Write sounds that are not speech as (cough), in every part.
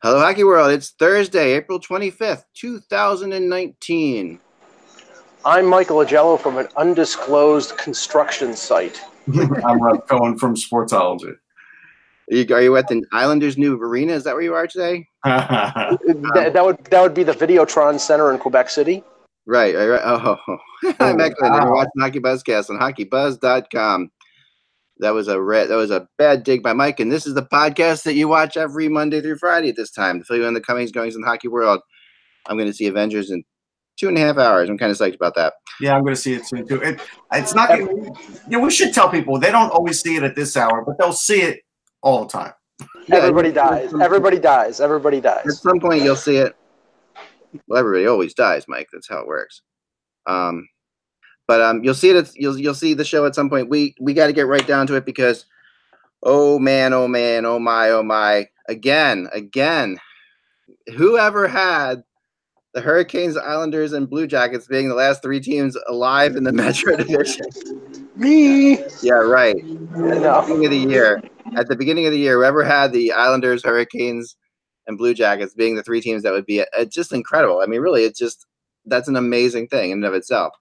Hello, Hockey World. It's Thursday, April 25th, 2019. I'm Michael Augello from an undisclosed construction site. (laughs) I'm Rob Cohen from Sportsology. Are you, are you at the Islanders' new arena? Is that where you are today? (laughs) that, that would that would be the Videotron Center in Quebec City. Right, right, right. Oh, (laughs) I'm actually wow. Ah. watching Hockey Buzzcast on hockeybuzz.com. That was a re- that was a bad dig by Mike, and this is the podcast that you watch every Monday through Friday at this time to fill you in the comings goings in the hockey world. I'm going to see Avengers in two and a half hours. I'm kind of psyched about that. Yeah, I'm going to see it soon too. It, it's not. You know, we should tell people they don't always see it at this hour, but they'll see it all the time. Everybody dies. Everybody dies. Everybody dies. At some point, you'll see it. Well, everybody always dies, Mike. That's how it works. Um, but um, you'll see it. You'll you'll see the show at some point. We we got to get right down to it because, oh man, oh man, oh my, oh my, again, again, whoever had the Hurricanes, Islanders, and Blue Jackets being the last three teams alive in the (laughs) Metro Division. Me. Yeah, right. At the beginning of the year, at the beginning of the year, whoever had the Islanders, Hurricanes, and Blue Jackets being the three teams that would be it's just incredible. I mean, really, it's just that's an amazing thing in and of itself.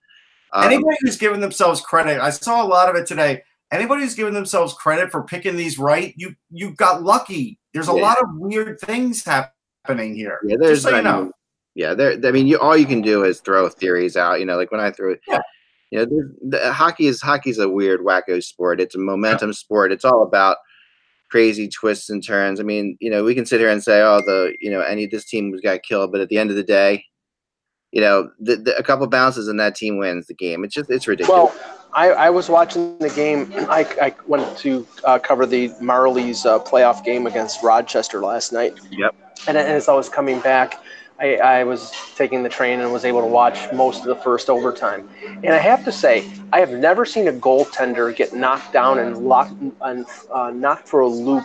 Um, Anybody who's giving themselves credit, I saw a lot of it today. Anybody who's giving themselves credit for picking these right, you you got lucky. There's a yeah. lot of weird things happening here. Yeah, there's so you know. Yeah, there. I mean, you all you can do is throw theories out. You know, like when I threw it. Yeah. You know, the, hockey is hockey's a weird, wacko sport. It's a momentum yeah. sport. It's all about crazy twists and turns. I mean, you know, we can sit here and say, oh, the you know, any of this team was got killed, but at the end of the day, you know, the, the, a couple bounces and that team wins the game. It's just it's ridiculous. Well, I, I was watching the game. (clears throat) I, I went to uh, cover the Marlies uh, playoff game against Rochester last night. Yep. And, and as I was coming back, I, I, was taking the train and was able to watch most of the first overtime. And I have to say, I have never seen a goaltender get knocked down and locked and uh, knocked for a loop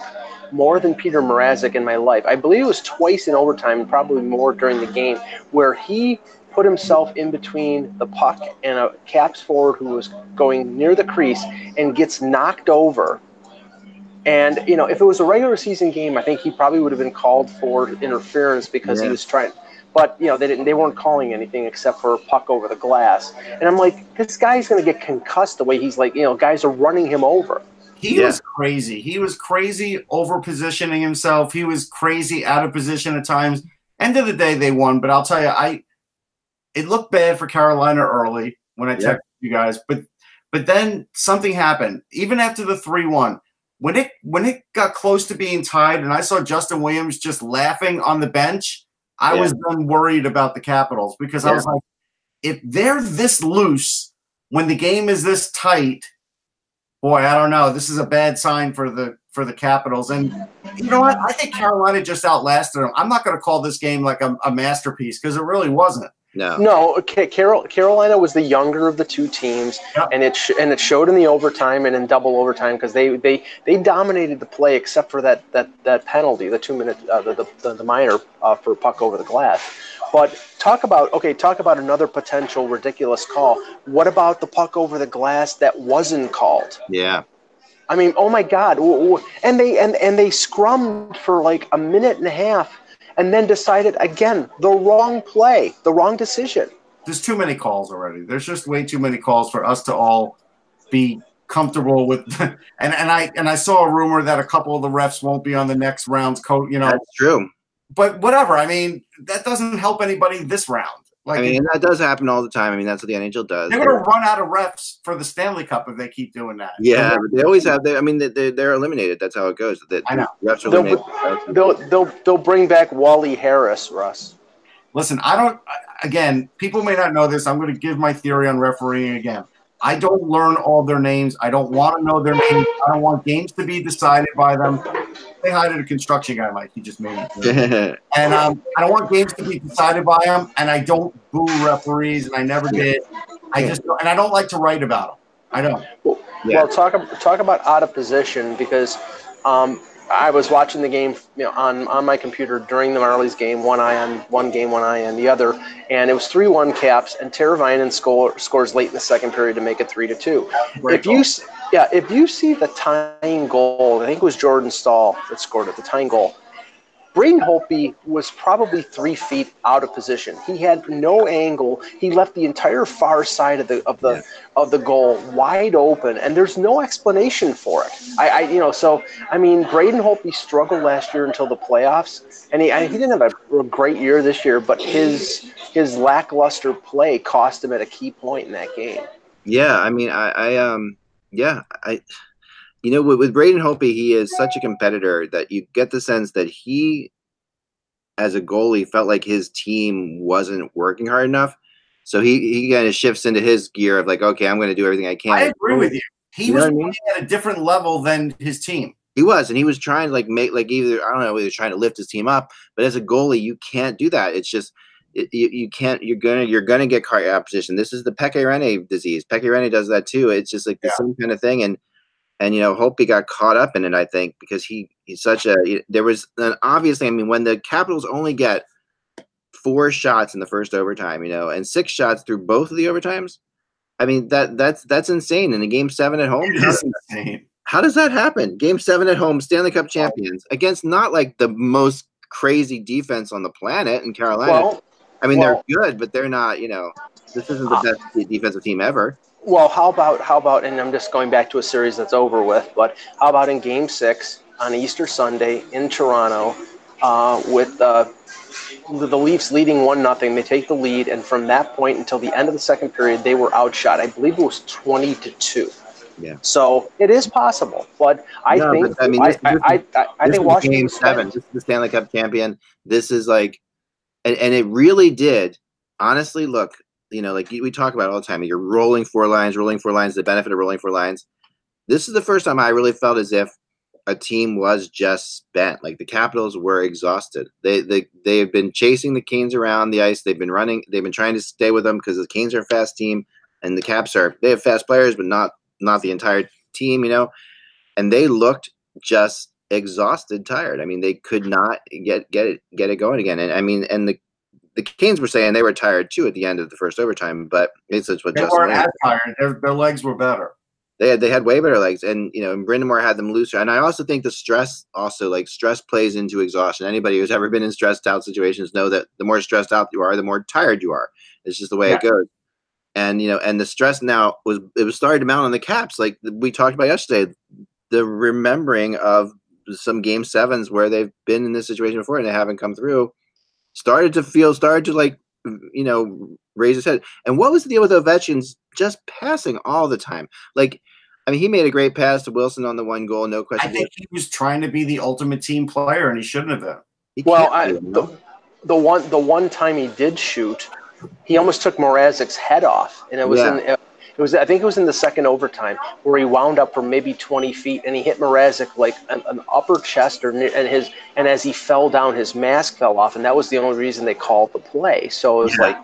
more than Peter Mrazek in my life. I believe it was twice in overtime, and probably more during the game, where he put himself in between the puck and a caps forward who was going near the crease and gets knocked over. And you know, if it was a regular season game, I think he probably would have been called for interference because yeah. he was trying. But you know, they didn't. They weren't calling anything except for a puck over the glass. And I'm like, this guy's going to get concussed the way he's like. You know, guys are running him over. He yeah. was crazy. He was crazy over positioning himself. He was crazy out of position at times. End of the day, they won. But I'll tell you, I it looked bad for Carolina early when I texted you guys, but but then something happened. Even after the three one, when it when it got close to being tied, and I saw Justin Williams just laughing on the bench, I yeah. was then worried about the Capitals because yeah. I was like, if they're this loose when the game is this tight boy, I don't know. This is a bad sign for the for the Capitals. And you know what? I think Carolina just outlasted them. I'm not going to call this game like a, a masterpiece because it really wasn't. No, no. Carol, Carolina was the younger of the two teams, yep. and it sh- and it showed in the overtime and in double overtime because they, they they dominated the play except for that that that penalty, the two minute uh, the, the the minor uh, for puck over the glass. But talk about okay, talk about another potential ridiculous call. What about the puck over the glass that wasn't called? Yeah. I mean, oh my God! And they and and they scrummed for like a minute and a half, and then decided again the wrong play, the wrong decision. There's too many calls already. There's just way too many calls for us to all be comfortable with. (laughs) and and I and I saw a rumor that a couple of the refs won't be on the next round's coat. You know, that's true but whatever. I mean, that doesn't help anybody this round. Like, I mean, that does happen all the time. I mean, that's what the NHL does. They're going to run out of refs for the Stanley Cup if they keep doing that. Yeah, they always have. They, I mean, they, they're eliminated. That's how it goes. The, I know. Refs are they'll, eliminated. They'll, they'll, they'll bring back Wally Harris, Russ. Listen, I don't. Again, people may not know this. I'm going to give my theory on refereeing again. I don't learn all their names. I don't want to know their names. I don't want games to be decided by them. Say hi to the construction guy, Mike. He just made it. (laughs) and um, I don't want games to be decided by him. And I don't boo referees, and I never did. I just don't, and I don't like to write about them. I don't. Well, talk talk about out of position because um, I was watching the game you know, on, on my computer during the Marlies game, one eye on one game, one eye on the other, and it was three one caps, and Teravainen score, scores late in the second period to make it three to two. Great if you yeah, if you see the tying goal, I think it was Jordan Staal that scored it, the tying goal. Braden Holtby was probably three feet out of position. He had no angle. He left the entire far side of the of the Yeah. of the goal wide open, and there's no explanation for it. I, I you know, so I mean, Braden Holtby struggled last year until the playoffs, and he I, he didn't have a great year this year, but his his lackluster play cost him at a key point in that game. Yeah, I mean, I, I um, yeah, I, you know, with, with Braden Holtby, he is such a competitor that you get the sense that he, as a goalie, felt like his team wasn't working hard enough. So he he kind of shifts into his gear of like, okay, I'm going to do everything I can. I agree with you. He You was I mean? at a different level than his team. He was, and he was trying to like make like either I don't know, either trying to lift his team up, but as a goalie, you can't do that. It's just it, you, you can't. You're gonna you're gonna get caught of. This is the Pekka Rinne disease. Pekka Rinne does that too. It's just like the Yeah. same kind of thing, and and you know, Hope got caught up in it. I think because he he's such a there was an obviously. I mean, when the Capitals only get four shots in the first overtime, you know, and six shots through both of the overtimes. I mean that that's that's insane in a game seven at home. It is insane. How does that happen? Game seven at home, Stanley Cup champions against not like the most crazy defense on the planet in Carolina. Well, I mean, well- they're good, but they're not. You know, this isn't the best defensive team ever. Well, how about how about and I'm just going back to a series that's over with, but how about in Game Six on Easter Sunday in Toronto, uh, with uh, the, the Leafs leading one nothing, they take the lead, and from that point until the end of the second period, they were outshot. I believe it was twenty to two. Yeah. So it is possible, but I No, think but, I mean, I, this- I, this I, is- I, I think Washington game seven. This is the Stanley Cup champion. This is like, and, and it really did. Honestly, look, you know, like we talk about all the time. You're rolling four lines, rolling four lines. The benefit of rolling four lines. This is the first time I really felt as if a team was just spent. Like the Capitals were exhausted. They they they have been chasing the Canes around the ice. They've been running. They've been trying to stay with them because the Canes are a fast team, and the Caps are they have fast players, but not not the entire team. You know, and they looked just exhausted, tired. I mean, they could not get get it get it going again. And I mean, and the the Canes were saying they were tired too at the end of the first overtime, but it's just what They Justin weren't as tired. Their, their legs were better. they had they had way better legs, and you know, and Brind'Amour had them looser. And I also think the stress also like stress plays into exhaustion. Anybody who's ever been in stressed out situations know that the more stressed out you are, the more tired you are. It's just the way it goes. And you know, and the stress now was it was starting to mount on the Caps, like we talked about yesterday. The remembering of some game sevens where they've been in this situation before and they haven't come through started to feel started to like you know raise his head. And what was the deal with Ovechkin's just passing all the time? Like, I mean, he made a great pass to Wilson on the one goal, no question. I think he was trying to be the ultimate team player, and he shouldn't have been. He Well, I, do it, you know? the, the one the one time he did shoot, he almost took Mrazek's head off, and it was Yeah. in it was I think it was in the second overtime where he wound up for maybe twenty feet, and he hit Mrazek like an, an upper chest or and his and as he fell down, his mask fell off, and that was the only reason they called the play. So it was Yeah. like,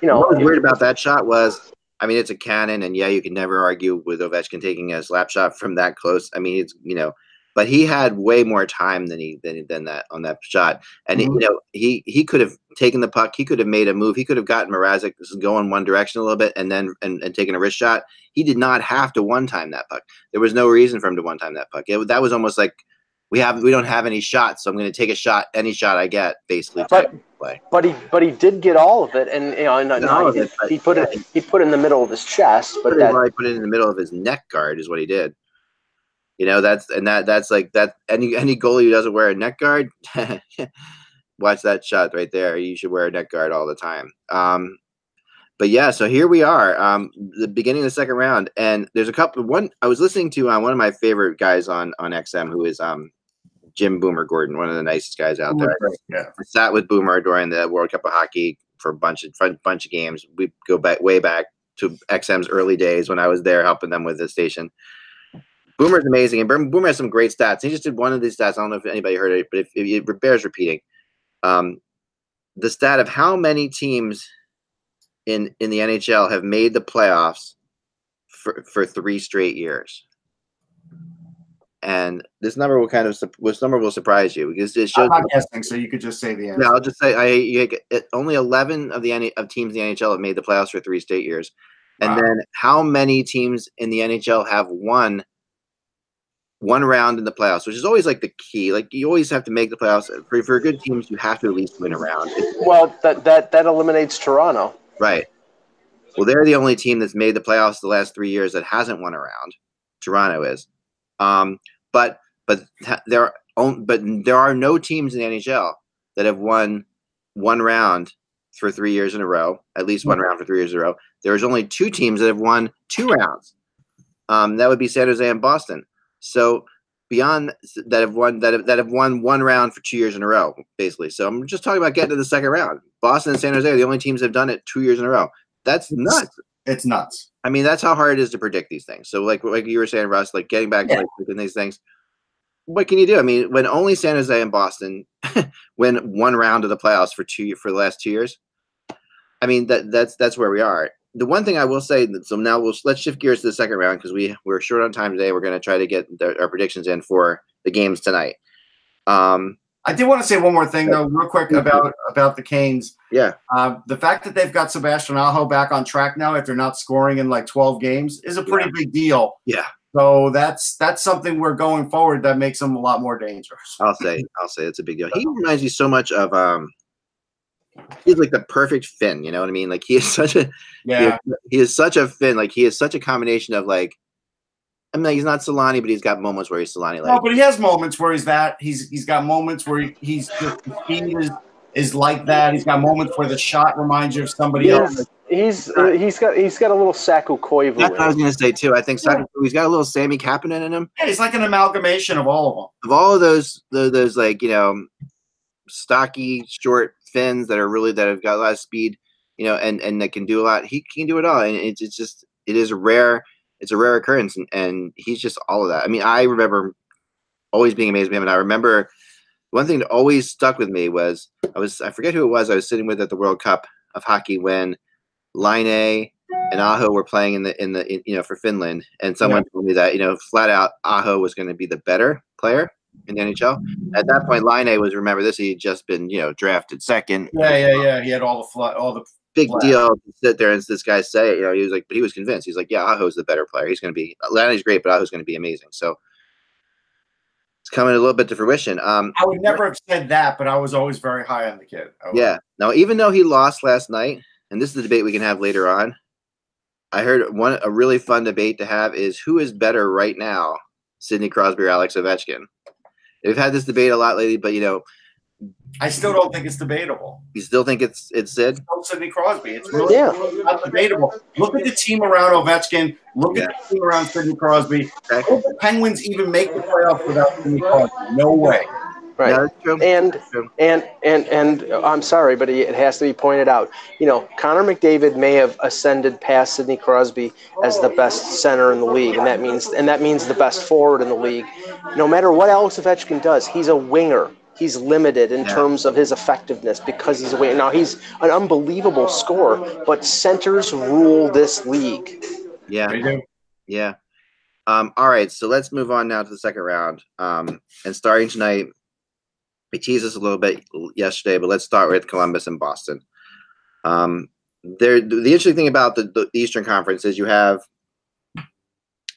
you know, what was weird about that shot was, I mean, it's a cannon, and yeah, you can never argue with Ovechkin taking a slap shot from that close. I mean, it's you know, but he had way more time than he than, than that on that shot, and he- Mhm. you know, he he could have taken the puck, he could have made a move, he could have gotten Mrazek to go in one direction a little bit, and then and, and taken a wrist shot. He did not have to one time that puck. There was no reason for him to one time that puck. It, that was almost like. We have we don't have any shots, so I'm going to take a shot, any shot I get, basically. But- play. but he but he did get all of it, and you know, and, Not all no, of he, it, he put it he put it in the middle of his chest, but that he put it in the middle of his neck guard is what he did. You know, that's and that that's like that any any goalie who doesn't wear a neck guard, (laughs) watch that shot right there. You should wear a neck guard all the time. Um but yeah, so here we are, um, the beginning of the second round, and there's a couple. One I was listening to uh, one of my favorite guys on on XM, who is um, Jim Boomer Gordon, one of the nicest guys out there. Yeah. I sat with Boomer during the World Cup of Hockey for a bunch of fun, bunch of games. We go back way back to XM's early days when I was there helping them with the station. Boomer's amazing, and Boomer has some great stats. He just did one of these stats. I don't know if anybody heard it, but if, if it bears repeating, um, the stat of how many teams in in the NHL have made the playoffs for for three straight years. And this number will kind of this number will surprise you because it shows. I'm not guessing, so you could just say the answer. Yeah, I'll just say I you, only eleven of the of teams in the NHL have made the playoffs for three straight years, and wow. then how many teams in the NHL have won one round in the playoffs, which is always like the key. Like you always have to make the playoffs for, for good teams. You have to at least win a round. Well, that that that eliminates Toronto. Right. Well, they're the only team that's made the playoffs the last three years that hasn't won a round. Toronto is. Um, but but there are but there are no teams in the NHL that have won one round for three years in a row, at least one round for three years in a row. There's only two teams that have won two rounds. Um, that would be San Jose and Boston. So beyond that have won that have, that have won one round for two years in a row, basically. So I'm just talking about getting to the second round. Boston and San Jose are the only teams that have done it two years in a row. That's nuts. It's nuts. I mean, that's how hard it is to predict these things. So, like like you were saying, Russ, like getting back yeah. to like, these things. What can you do? I mean, when only San Jose and Boston (laughs) win one round of the playoffs for two for the last two years, I mean that that's that's where we are. The one thing I will say, so now we'll let's shift gears to the second round because we we're short on time today. We're going to try to get the, our predictions in for the games tonight. Um, I did want to say one more thing though, real quick about about the Canes. Yeah, uh, the fact that they've got Sebastian Aho back on track now after not scoring in like twelve games is a pretty yeah. big deal. Yeah. So that's that's something we're going forward that makes him a lot more dangerous. I'll say, I'll say it's a big deal. He (laughs) reminds me so much of um, he's like the perfect Finn. You know what I mean? Like he is (laughs) such a yeah. He is, he is such a Finn. Like he is such a combination of like I mean, he's not Selanne, but he's got moments where he's Selanne. Like. No, but he has moments where he's that. He's he's got moments where he, he's the speed is is like that. He's got moments where the shot reminds you of somebody he's, else. He's uh, he's got he's got a little Saku Koivu. That's what I was gonna say too. I think Saku yeah. he's got a little Sami Kapanen in him. Yeah, he's like an amalgamation of all of them. Of all of those those, those like you know stocky short fins that are really that have got a lot of speed, you know, and and that can do a lot. He can do it all, and it's it's just it is rare it's a rare occurrence, and, and he's just all of that. I mean, I remember always being amazed by him, and I remember one thing that always stuck with me was I was I forget who it was I was sitting with at the World Cup of hockey when Laine and Aho were playing in the in the in, you know for Finland, and someone yeah. told me that you know flat out Aho was going to be the better player in the NHL. At that point, Laine was remember this he had just been you know drafted second. Yeah, yeah, yeah. He had all the all the big deal to sit there and this guy say it. You know, he was like, but he was convinced. He's like, yeah, Aho's the better player. He's going to be Laine's great, but Aho's going to be amazing. So it's coming a little bit to fruition. Um, I would never have said that, but I was always very high on the kid. Yeah. Now, even though he lost last night, and this is the debate we can have later on. I heard one a really fun debate to have is who is better right now, Sidney Crosby or Alex Ovechkin. We've had this debate a lot lately, but you know, I still don't think it's debatable. You still think it's it's Sid? It's Sidney Crosby. It's really, yeah. really not debatable. Look at the team around Ovechkin. Look yeah. at the team around Sidney Crosby. Okay. Will the Penguins even make the playoffs without Sidney Crosby? No way. Right. Yeah, and, and and and I'm sorry, but it has to be pointed out. You know, Connor McDavid may have ascended past Sidney Crosby as the best center in the league, and that means and that means the best forward in the league. No matter what Alex Ovechkin does, he's a winger he's limited in yeah. terms of his effectiveness because he's a winger. Now he's an unbelievable scorer, but centers rule this league. Yeah, yeah. Um, all right, so let's move on now to the second round. Um, and starting tonight, we teased this a little bit yesterday, but let's start with Columbus and Boston. Um, there, the interesting thing about the, the Eastern Conference is you have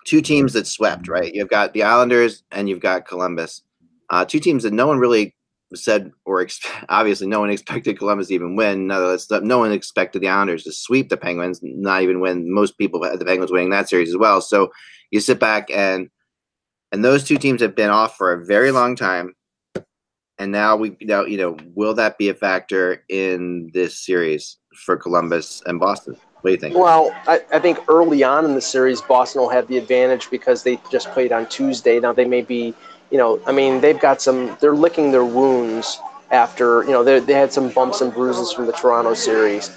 two teams that swept, right? You've got the Islanders and you've got Columbus. Uh, two teams that no one really said, or ex- (laughs) obviously no one expected Columbus to even win. No, no one expected the Islanders to sweep the Penguins, not even when most people had the Penguins winning that series as well. So you sit back and and those two teams have been off for a very long time. And now we now you know will that be a factor in this series for Columbus and Boston? What do you think? Well, I, I think early on in the series, Boston will have the advantage because they just played on Tuesday. Now they may be you know, I mean, they've got some. They're licking their wounds after you know they, they had some bumps and bruises from the Toronto series,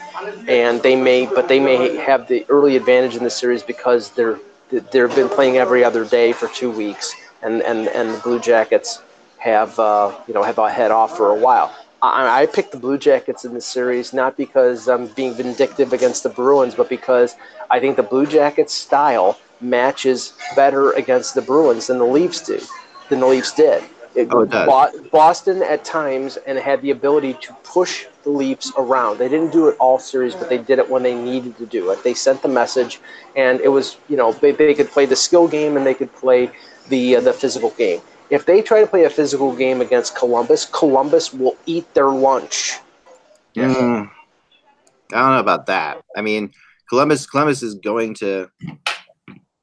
and they may but they may have the early advantage in the series because they're they've been playing every other day for two weeks, and and and the Blue Jackets have uh, you know have a head off for a while. I, I picked the Blue Jackets in the series not because I'm being vindictive against the Bruins, but because I think the Blue Jackets style matches better against the Bruins than the Leafs do, than the Leafs did. It, Oh, it. Boston at times and had the ability to push the Leafs around. They didn't do it all series, but they did it when they needed to do it. They sent the message, and it was you know they, they could play the skill game and they could play the uh, the physical game. If they try to play a physical game against Columbus, Columbus will eat their lunch. Mm, I don't know about that. I mean, Columbus Columbus is going to.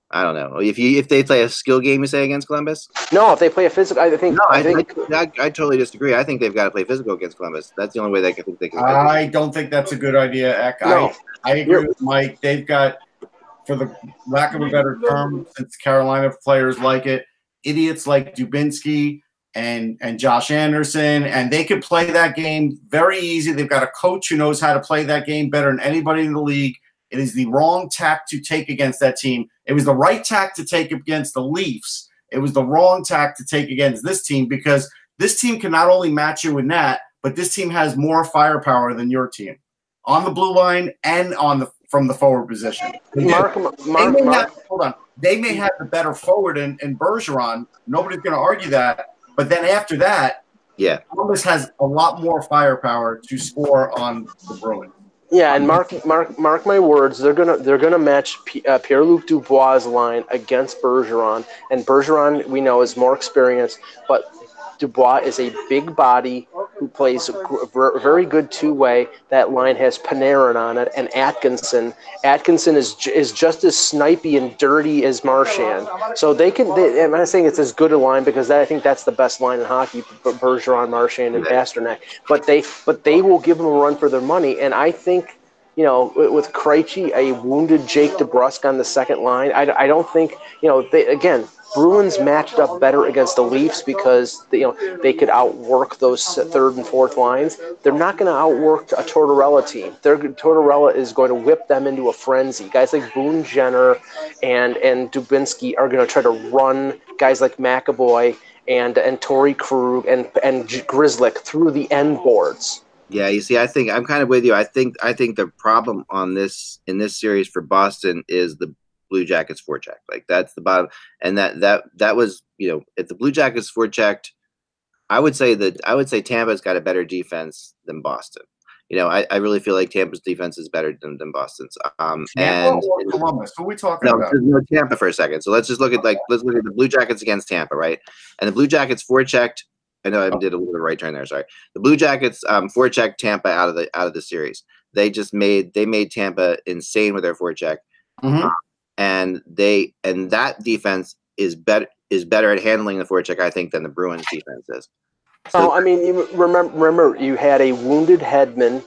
I don't know if you if they play a skill game. You say against Columbus? No, if they play a physical, I think No, I, I think I, I, I totally disagree. I think they've got to play physical against Columbus. That's the only way they can think they can. I don't think that's a good idea, Eck. No. I, I agree with Mike. They've got, for the lack of a better term, since Carolina players like it, idiots like Dubinsky and and Josh Anderson, and they could play that game very easy. They've got a coach who knows how to play that game better than anybody in the league. It is the wrong tack to take against that team. It was the right tack to take against the Leafs. It was the wrong tack to take against this team because this team can not only match you in that, but this team has more firepower than your team on the blue line and on the from the forward position. Mark, Mark, Mark, have, hold on. They may have the better forward in, in Bergeron. Nobody's going to argue that. But then after that, Yeah, Columbus has a lot more firepower to score on the Bruins. Yeah, and mark mark mark my words. They're gonna they're gonna match P, uh, Pierre Luc Dubois' line against Bergeron, and Bergeron we know is more experienced, but Dubois is a big body who plays very good two way. That line has Panarin on it and Atkinson. Atkinson is is just as snipey and dirty as Marchand. So they can. They, I'm not saying it's as good a line because that, I think that's the best line in hockey: Bergeron, Marchand, and Pastrnak. But they but they will give them a run for their money, and I think you know, with, with Krejci, a wounded Jake DeBrusk on the second line, I, I don't think, you know, they, again, Bruins matched up better against the Leafs because they, you know they could outwork those third and fourth lines. They're not going to outwork a Tortorella team. They're, Tortorella is going to whip them into a frenzy. Guys like Boone Jenner and and Dubinsky are going to try to run guys like McAvoy and and Torrey Krug and and Grzelcyk through the end boards. yeah. You see, I think I'm kind of with you. I think I think the problem on this in this series for Boston is the Blue Jackets forecheck. Like that's the bottom, and that that that was you know if the Blue Jackets forechecked, I would say that I would say Tampa's got a better defense than Boston. You know, I, I really feel like Tampa's defense is better than, than Boston's. Um, and Tampa or Columbus? Who are we talking no, about? no Tampa for a second. So let's just look at like let's look at the Blue Jackets against Tampa, right? And the Blue Jackets forechecked. I know I did a little bit of right turn there. Sorry. The Blue Jackets um, forechecked Tampa out of the out of the series. They just made they made Tampa insane with their forecheck, Mhm. And they and that defense is better is better at handling the forecheck, I think, than the Bruins defense is. Oh, I mean, you remember, remember you had a wounded Hedman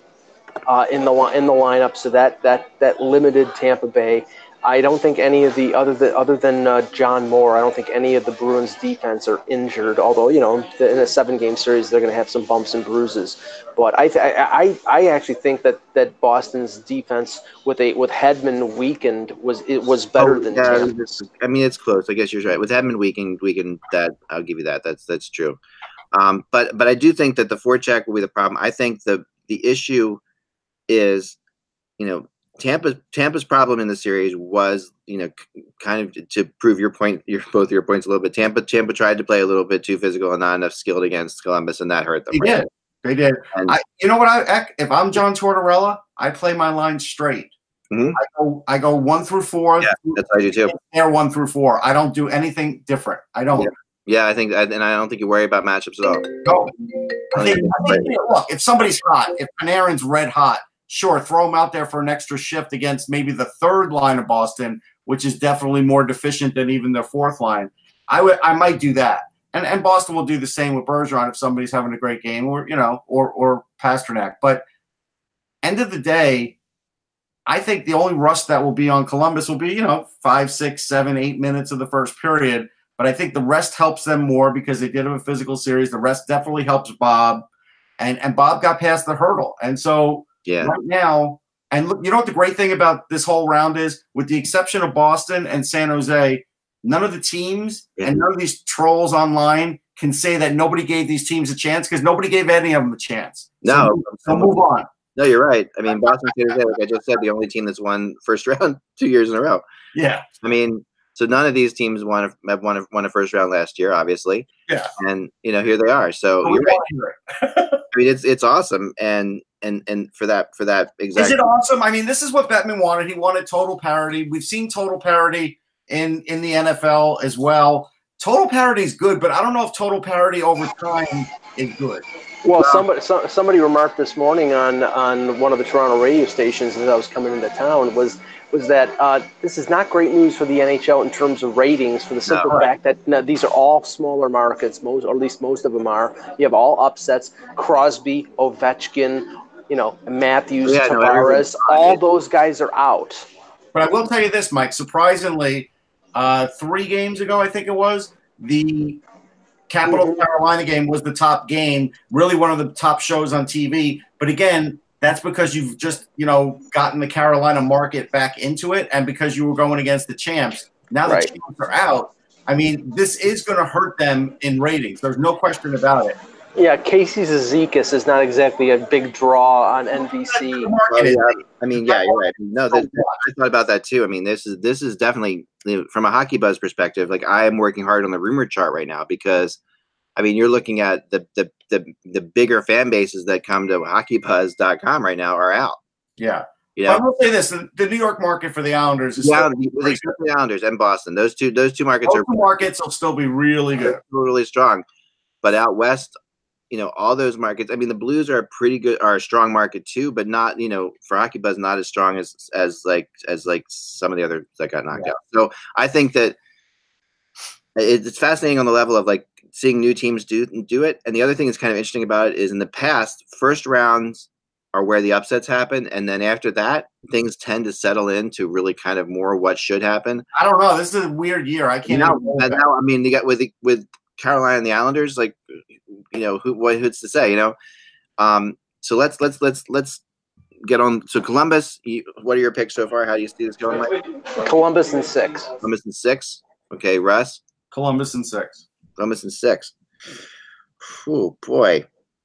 uh, in the in the lineup, so that that that limited Tampa Bay. I don't think any of the other than other than uh, John Moore, I don't think any of the Bruins defense are injured. Although you know, in a seven game series, they're going to have some bumps and bruises. But I, th- I I I actually think that that Boston's defense with a with Hedman weakened was it was better Oh, than yeah, Tampa's. I mean, it's close. I guess you're right. With Hedman weakened, weakened that I'll give you that. That's that's true. Um, but but I do think that the forecheck will be the problem. I think the the issue is, you know, Tampa's Tampa's problem in the series was, you know, kind of to prove your point, your both your points a little bit. Tampa Tampa tried to play a little bit too physical and not enough skilled against Columbus, and that hurt them. They right? did. They did. And- I, you know what? I if I'm John Tortorella, I play my line straight. Mhm. I go I go one through four. Yeah, That's what I do too. They're one through four. I don't do anything different. I don't. Yeah, I think, and I don't think you worry about matchups at all. go. I think, I think, look, if somebody's hot, if Panarin's red hot, sure, throw him out there for an extra shift against maybe the third line of Boston, which is definitely more deficient than even their fourth line. I would, I might do that, and and Boston will do the same with Bergeron if somebody's having a great game, or you know, or or Pastrnak. But end of the day, I think the only rust that will be on Columbus will be you know five, six, seven, eight minutes of the first period. But I think the rest helps them more because they did have a physical series. The rest definitely helps Bob. and and Bob got past the hurdle. And so Yeah. right now, and look, you know what the great thing about this whole round is, with the exception of Boston and San Jose, none of the teams Yeah. and none of these trolls online can say that nobody gave these teams a chance because nobody gave any of them a chance. No, So move on. no, you're right. I mean, Boston, San Jose, like I just said, the only team that's won first (laughs) round two years in a row. Yeah. I mean, so none of these teams won a, have won a, won a first round last year, obviously. Yeah. And you know, here they are. So We you're right. wanna hear it. (laughs) I mean, it's it's awesome, and and and for that for that exact. Is it awesome? I mean, this is what Bettman wanted. He wanted total parity. We've seen total parity in in the NFL as well. Total parity is good, but I don't know if total parity over time is good. Well, somebody so, somebody remarked this morning on on one of the Toronto radio stations as I was coming into town was was that uh, this is not great news for the NHL in terms of ratings for the simple No. fact that no, these are all smaller markets, most or at least most of them are. You have all upsets: Crosby, Ovechkin, you know, Matthews, Yeah, Tavares. everyone's all those guys are out. But I will tell you this, Mike. Surprisingly, uh, three games ago, I think it was the Capital Carolina game was the top game, really one of the top shows on TV. But again, that's because you've just you know gotten the Carolina market back into it, and because you were going against the champs. Now the Right. champs are out. I mean, this is going to hurt them in ratings. There's no question about it. Yeah, Casey Cizikas is not exactly a big draw on NBC. Well, yeah, I mean, yeah, you're right. No, this, I thought about that too. I mean, this is this is definitely from a hockey buzz perspective. Like I am working hard on the rumor chart right now because, I mean, you're looking at the the the, the bigger fan bases that come to hockeybuzz.com right now are out. yeah. You I will say this: the, the New York market for the Islanders is yeah, still, with the the Islanders and Boston. Those two those two markets both are markets will still be really good. really strong. But out west, you know, all those markets. I mean, the Blues are a pretty good, are a strong market too, but not, you know, for hockey buzz, not as strong as as like as like some of the others that got knocked Yeah. out. So I think that it's fascinating on the level of like seeing new teams do do it. And the other thing that's kind of interesting about it is in the past, first rounds are where the upsets happen, and then after that, things tend to settle into really kind of more what should happen. I don't know. This is a weird year. I can't. Now, even roll but back. now, I mean, you got with with Carolina and the Islanders, like, you know, who what who's to say, you know? Um, so let's let's let's let's get on. So Columbus, you, what are your picks so far? How do you see this going? Mike? Columbus in six. Columbus in six. Okay, Russ. Columbus in six. Columbus in six. Oh boy, you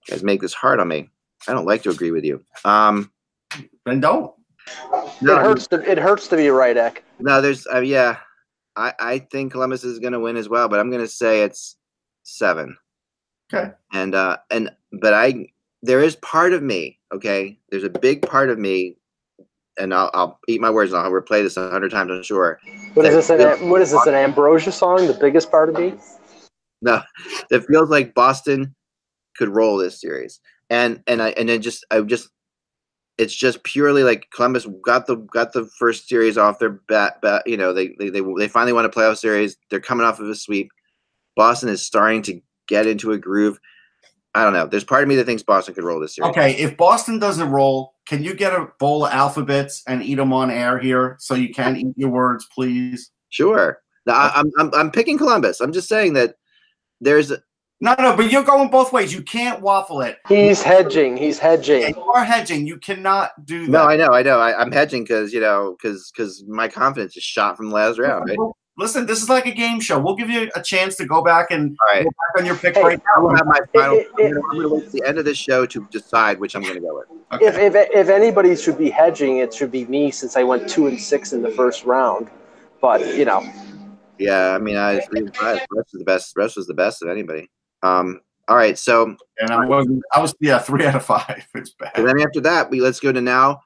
guys make this hard on me. I don't like to agree with you. Um, Then don't. no, it hurts to it hurts to be right, Eck. No, there's uh, yeah. I I think Columbus is going to win as well, but I'm going to say it's seven. Okay. And uh and but I there is part of me. Okay, there's a big part of me, and I'll I'll eat my words. and I'll replay this a hundred times. I'm sure. What is this? An, what is this? An Ambrosia song? The biggest part of me? No, it feels like Boston could roll this series, and and I and then just I just it's just purely like Columbus got the got the first series off their bat, bat you know they, they they they finally won a playoff series. They're coming off of a sweep. Boston is starting to get into a groove. I don't know. There's part of me that thinks Boston could roll this year. Okay, if Boston doesn't roll, can you get a bowl of alphabets and eat them on air here so you can eat your words, please? Sure. No, I, I'm I'm I'm picking Columbus. I'm just saying that there's No, no, but you're going both ways. You can't waffle it. He's hedging. He's Yeah, hedging. you are hedging. You cannot do that. no, I know, I know. I, I'm hedging because you know because because my confidence is shot from the last round. Right? Listen, this is like a game show. We'll give you a chance to go back and All right. go back on your pick Hey, right I will now. have my final. it- I'm gonna- I'm going to wait till the end of this show to decide which I'm going to go with. Okay. If, if if anybody should be hedging, it should be me since I went two and six in the first round. But you know, Yeah, I mean, I three and five. Rest was the best. Rest was the best of anybody. Um. All right, so and I was, I was, yeah, three out of five. It's bad. and then after that, we let's go to now.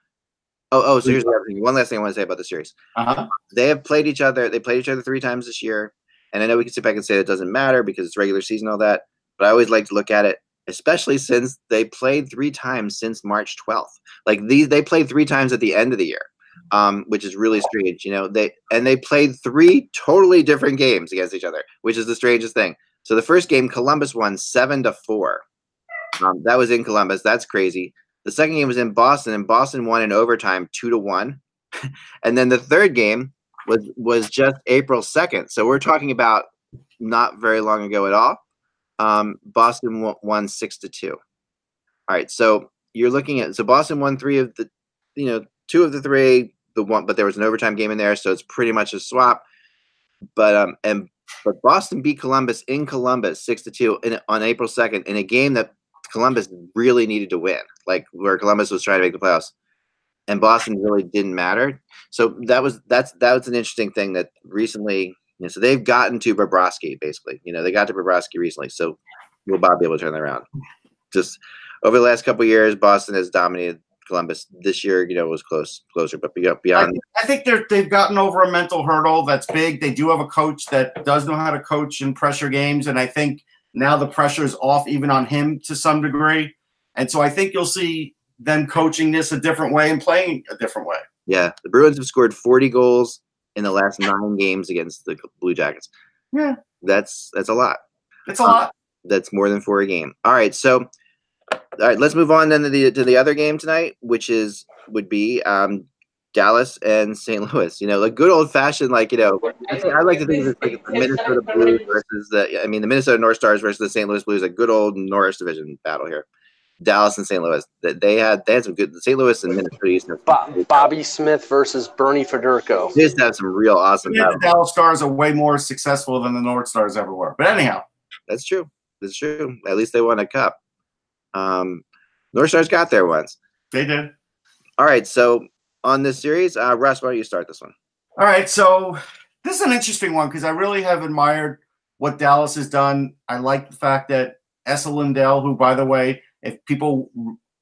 Oh, oh. So here's the other thing. One last thing I want to say about the series. Uh-huh. They have played each other. They played each other three times this year, and I know we can sit back and say it doesn't matter because it's regular season all that. But I always like to look at it, especially since they played three times since March 12th. Like these, they played three times at the end of the year, um, which is really strange. You know, they and they played three totally different games against each other, which is the strangest thing. So the first game, Columbus won seven to four. Um, that was in Columbus. That's crazy. The second game was in Boston, and Boston won in overtime, two to one. (laughs) and then the third game was was just April second. So we're talking about not very long ago at all. Um, Boston won, six to two. All right, so you're looking at so Boston won three of the, you know, two of the three. The one, but there was an overtime game in there, so it's pretty much a swap. But um, and but Boston beat Columbus in Columbus six to two in, on April second in a game that Columbus really needed to win, like where Columbus was trying to make the playoffs, and Boston really didn't matter. So that was that's that was an interesting thing that recently. You know, so they've gotten to Bobrovsky basically. You know, they got to Bobrovsky recently. So will Bob be able to turn that around? Just over the last couple years, Boston has dominated Columbus. This year, you know, was close, closer, but beyond. I, I think they're they've gotten over a mental hurdle that's big. They do have a coach that does know how to coach in pressure games, and I think now the pressure is off even on him to some degree. And so I think you'll see them coaching this a different way and playing a different way. Yeah, the Bruins have scored 40 goals in the last nine games against the Blue Jackets. Yeah, that's that's a lot. It's a um, lot. That's more than four a game. All right, so all right, let's move on then to the to the other game tonight, which is would be um, Dallas and St. Louis. You know, like good old fashioned, like you know, I, I like to think of it like the Minnesota Blues versus the, I mean, the Minnesota North Stars versus the St. Louis Blues, a good old Norris Division battle here. Dallas and St. Louis. That they had they had some good. St. Louis and Minnesota used Bobby Smith versus Bernie Federko. They used to have some real awesome. Yeah, the Dallas Stars are way more successful than the North Stars ever were. But anyhow, that's true. That's true. At least they won a cup. Um, North Stars got there once. They did. All right. So on this series, uh, Russ, why don't you start this one? All right. So this is an interesting one because I really have admired what Dallas has done. I like the fact that Esa Lindell, who, by the way, if people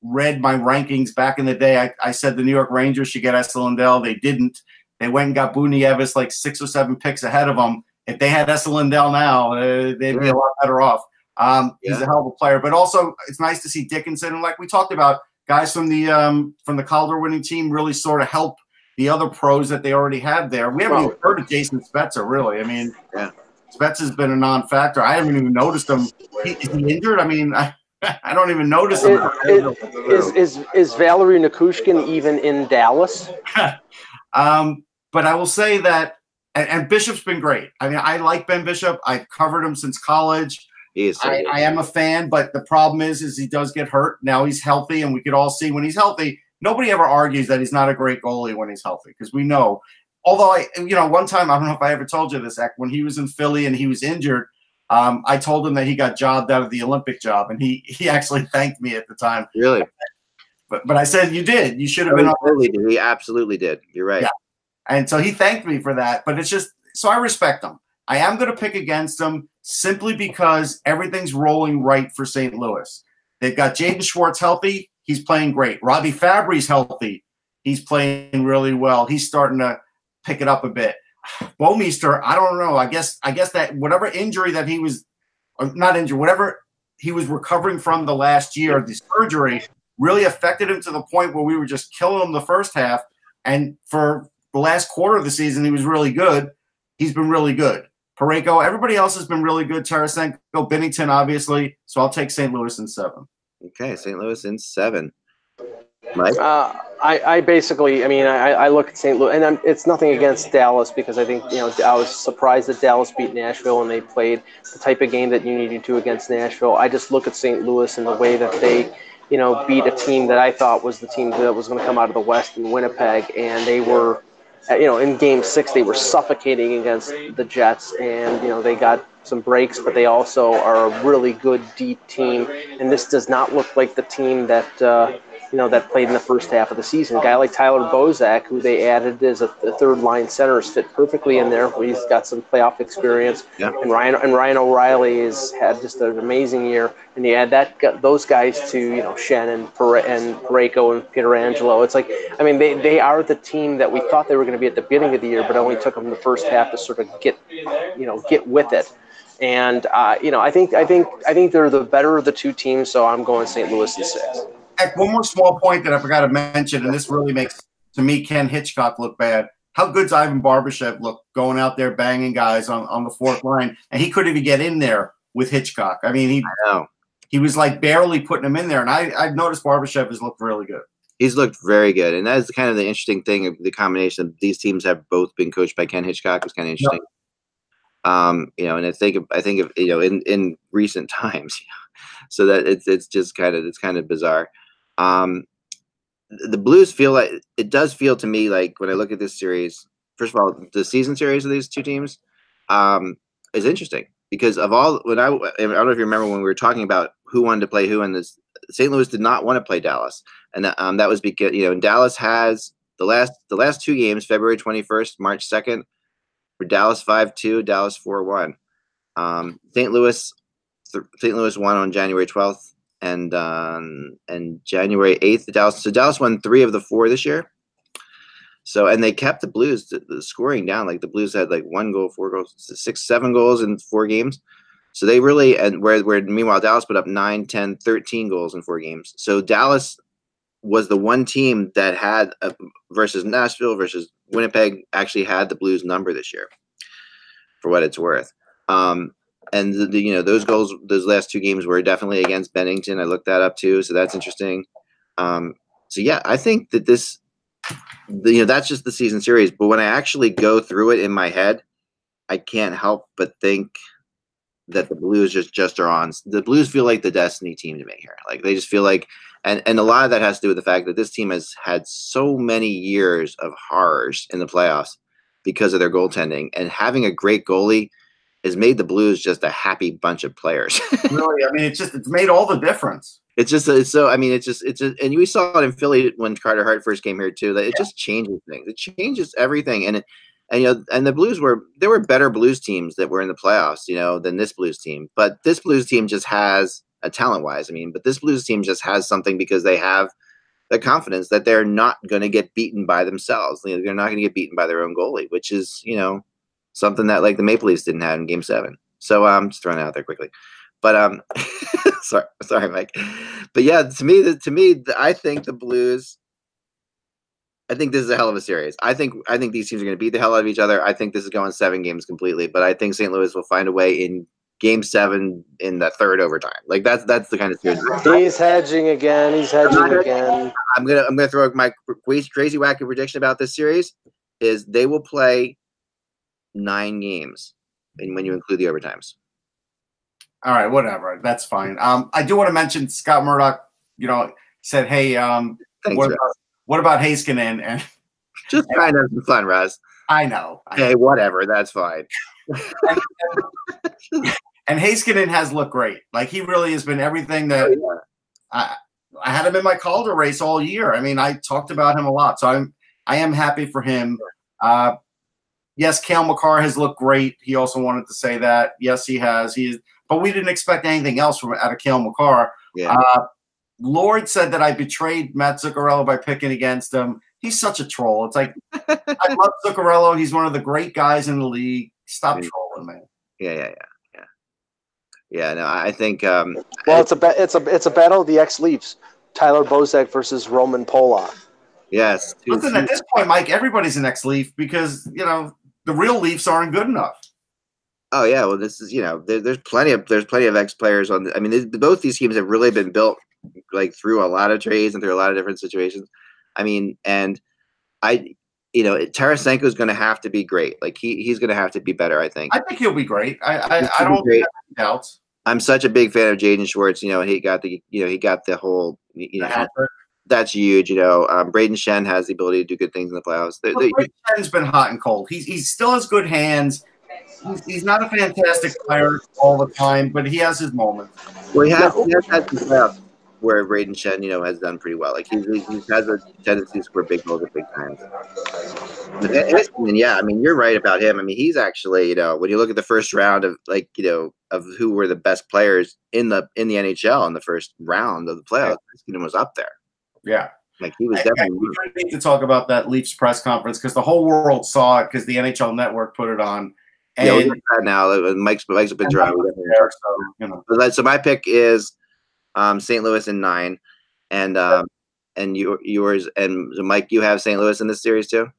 read my rankings back in the day, I, I said the New York Rangers should get Esa Lindell. They didn't. They went and got Buchnevich like six or seven picks ahead of them. If they had Esa Lindell now, uh, they'd be a lot better off. Um, yeah. He's a hell of a player, but also it's nice to see Dickinson. And like we talked about, guys from the um, from the Calder winning team really sort of help the other pros that they already had there. We haven't even heard of Jason Spezza, really. I mean, yeah. Spezza's been a non-factor. I haven't even noticed him. He, is he injured? I mean, I, (laughs) I don't even notice him. Is, is, is Valeri Nichushkin even in Dallas? (laughs) um, but I will say that, and, and Bishop's been great. I mean, I like Ben Bishop. I've covered him since college. He is so I, I, am a fan, but the problem is, is he does get hurt. Now he's healthy, and we could all see when he's healthy. Nobody ever argues that he's not a great goalie when he's healthy because we know. Although I, you know, one time I don't know if I ever told you this, Eck, when he was in Philly and he was injured, um, I told him that he got jobbed out of the Olympic job, and he he actually (laughs) thanked me at the time. Really? But but I said you did. You should have been. Absolutely did. He absolutely did. You're right. Yeah. And so he thanked me for that. But it's just so I respect him. I am going to pick against them simply because everything's rolling right for St. Louis. They've got Jaden Schwartz healthy. He's playing great. Robbie Fabbri's healthy. He's playing really well. He's starting to pick it up a bit. Bouwmeester, I don't know. I guess I guess that whatever injury that he was uh, not injured, whatever he was recovering from the last year, the surgery really affected him to the point where we were just killing him the first half. And for the last quarter of the season, he was really good. He's been really good. Parayko. Everybody else has been really good. Tarasenko, Binnington, obviously. So I'll take St. Louis in seven. Okay, St. Louis in seven. Mike? Uh, I, I basically, I mean, I, I look at St. Louis, and I'm, it's nothing against Dallas because I think, you know, I was surprised that Dallas beat Nashville and they played the type of game that you needed to against Nashville. I just look at St. Louis and the way that they, you know, beat a team that I thought was the team that was going to come out of the West in Winnipeg, and they were you know, in game six, they were suffocating against the Jets, and, you know, they got some breaks, but they also are a really good deep team. And this does not look like the team that, uh, you know, that played in the first half of the season. A guy like Tyler Bozak, who they added as a, a third line center, has fit perfectly in there. He's got some playoff experience. Yeah. And Ryan and Ryan O'Reilly has had just an amazing year. And you add that those guys to you know Schenn and Parayko and Pietrangelo. It's like I mean they, they are the team that we thought they were going to be at the beginning of the year, but only took them the first half to sort of get you know get with it. And uh, you know I think I think I think they're the better of the two teams. So I'm going St. Louis in six one more small point that I forgot to mention, and this really makes to me Ken Hitchcock look bad. How good's Ivan Barbashev look going out there banging guys on, on the fourth line, and he couldn't even get in there with Hitchcock. I mean, he I he was like barely putting him in there, and I I've noticed Barbashev has looked really good. He's looked very good, and that is kind of the interesting thing. The combination of these teams have both been coached by Ken Hitchcock was kind of interesting. Yep. Um, you know, and I think I think of you know in in recent (laughs) times, so that it's it's just kind of it's kind of bizarre. Um, the Blues feel like it does feel to me like when I look at this series. First of all, the season series of these two teams um, is interesting because of all when I I don't know if you remember when we were talking about who wanted to play who in this. St. Louis did not want to play Dallas, and um, that was because you know Dallas has the last the last two games, February twenty first, March second, for Dallas five two, Dallas four one. Um, St. Louis St. Louis won on January twelfth, and um, and January eighth, Dallas. So Dallas won three of the four this year. So and they kept the Blues the, the scoring down. Like the Blues had like one goal, four goals, six, seven goals in four games. So they really and where where meanwhile Dallas put up 9, 10, 13 goals in four games. So Dallas was the one team that had a, versus Nashville versus Winnipeg actually had the Blues number this year, for what it's worth. Um, and the, you know those goals, those last two games were definitely against Binnington. I looked that up too, so that's interesting. Um, so yeah, I think that this, the, you know, that's just the season series. But when I actually go through it in my head, I can't help but think that the Blues just just are on. The Blues feel like the destiny team to me here. Like they just feel like, and and a lot of that has to do with the fact that this team has had so many years of horrors in the playoffs because of their goaltending, and having a great goalie has made the Blues just a happy bunch of players. (laughs) really, I mean, it's just it's made all the difference. It's just it's so. I mean, it's just it's just, and we saw it in Philly when Carter Hart first came here too. That it yeah. just changes things. It changes everything, and it and you know, and the Blues were there were better Blues teams that were in the playoffs, you know, than this Blues team. But this Blues team just has uh, a talent wise. I mean, but this Blues team just has something because they have the confidence that they're not going to get beaten by themselves. You know, they're not going to get beaten by their own goalie, which is you know something that like the Maple Leafs didn't have in Game Seven. So I'm um, just throwing it out there quickly. But um, (laughs) sorry, sorry, Mike. But yeah, to me, to me, I think the Blues I think this is a hell of a series. I think I think these teams are going to beat the hell out of each other. I think this is going seven games completely, but I think St. Louis will find a way in game seven in the third overtime. Like that's that's the kind of series. He's hedging again. He's hedging again. I'm gonna I'm gonna throw my crazy wacky prediction about this series is they will play nine games, and when you include the overtimes. All right, whatever. That's fine. Um, I do want to mention Scott Murdoch. You know, said, "Hey, um, Thanks, what about what about? And (laughs) just trying to have some fun, Russ. I know. Okay, whatever. That's fine. (laughs) and, and, has looked great. Like he really has been everything that oh, yeah. I, I had him in my Calder race all year. I mean, I talked about him a lot, so I'm I am happy for him. Uh, yes, Cale Makar has looked great. He also wanted to say that. Yes, he has. He is, but we didn't expect anything else from out of Cale Makar. Yeah. Uh, Lord said that I betrayed Matt Zuccarello by picking against him. He's such a troll. It's like (laughs) I love Zuccarello. He's one of the great guys in the league. Stop yeah. trolling, man. Yeah, yeah, yeah, yeah. Yeah, no, I think. Um, well, it's a ba- it's a it's a battle of the ex Leafs. Tyler Bozak versus Roman Polak. Yes. Listen, at this point, Mike, everybody's an ex Leaf because you know the real Leafs aren't good enough. Oh yeah, well, this is you know there, there's plenty of there's plenty of ex players on. The, I mean, both these teams have really been built like through a lot of trades and through a lot of different situations. I mean, and I, you know, Tarasenko is going to have to be great. Like he he's going to have to be better. I think. I think he'll be great. I I, I don't great. have doubts. I'm such a big fan of Jaden Schwartz. You know, he got the you know he got the whole you know. That's huge, you know. Um, Brayden Schenn has the ability to do good things in the playoffs. They, Brayden Schenn's been hot and cold. He's he still has good hands. He's, he's, not a fantastic player all the time, but he has his moments. Well, he has, he has had some playoffs where Brayden Schenn, you know, has done pretty well. Like he's, he has a tendency to score big goals at big times. And yeah, I mean, you're right about him. I mean, he's actually, you know, when you look at the first round of like, you know, of who were the best players in the in the NHL in the first round of the playoffs, yeah. was up there. Yeah. Like he was definitely. we need to talk about that Leafs press conference because the whole world saw it because the NHL Network put it on. And yeah, we that now. Mike's Mike's been dry. So, you know. so my pick is um, St. Louis in nine, and um, and you, yours and Mike, you have St. Louis in this series too.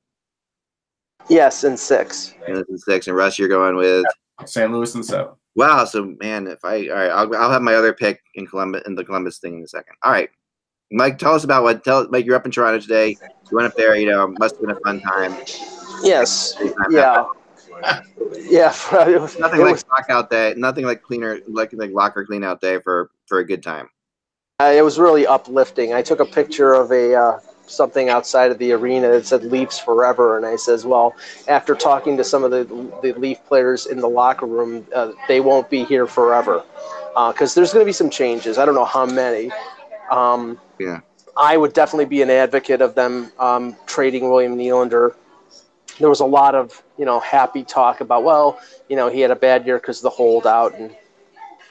Yes, in six. And in six, and Russ, you're going with St. Louis in seven. Wow, so man, if I all right, I'll, I'll have my other pick in Columbus in the Columbus thing in a second. All right, Mike, tell us about what. Tell Mike, you're up in Toronto today. You went up there. You know, must have been a fun time. Yes. Yeah. (laughs) yeah, it was, Nothing it like was- lockout day. Nothing like cleaner, like like locker clean out day for for a good time. Uh, it was really uplifting. I took a picture of a uh, something outside of the arena that said "Leafs Forever," and I says, "Well, after talking to some of the the Leaf players in the locker room, uh, they won't be here forever because there's going to be some changes. I don't know how many. Um, Yeah. I would definitely be an advocate of them um, trading William Nylander. There was a lot of you know happy talk about well, you know, he had a bad year because of the holdout and."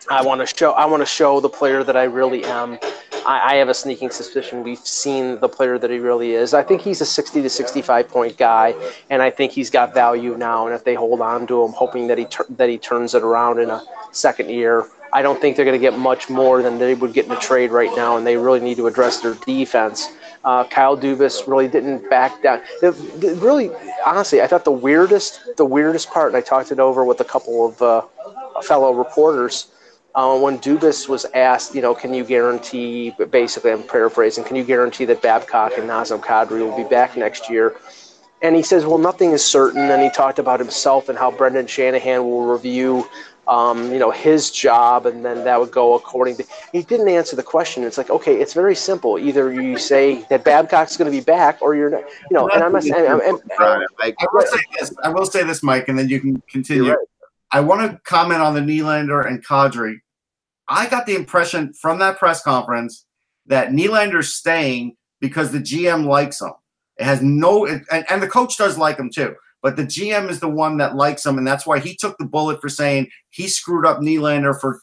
I want to show. I want to show the player that I really am. I, I have a sneaking suspicion we've seen the player that he really is. I think he's a 60 to 65 point guy, and I think he's got value now. And if they hold on to him, hoping that he tur- that he turns it around in a second year, I don't think they're going to get much more than they would get in a trade right now. And they really need to address their defense. Uh, Kyle Dubas really didn't back down. The, the, really, honestly, I thought the weirdest, the weirdest part, and I talked it over with a couple of uh, fellow reporters uh, when Dubas was asked, you know, can you guarantee, basically, I'm paraphrasing, can you guarantee that Babcock and Nazem Kadri will be back next year? And he says, well, nothing is certain. And he talked about himself and how Brendan Shanahan will review, um, you know, his job, and then that would go according to. He didn't answer the question. It's like, okay, it's very simple. Either you say that Babcock's going to be back, or you're not, you know. And I'm not saying. I'm, I'm, like, I will say this. I will say this, Mike, and then you can continue. Right. I want to comment on the Nylander and Kadri. I got the impression from that press conference that Nylander's staying because the GM likes him. It has no, and, and the coach does like him too. But the GM is the one that likes him, and that's why he took the bullet for saying he screwed up Nylander for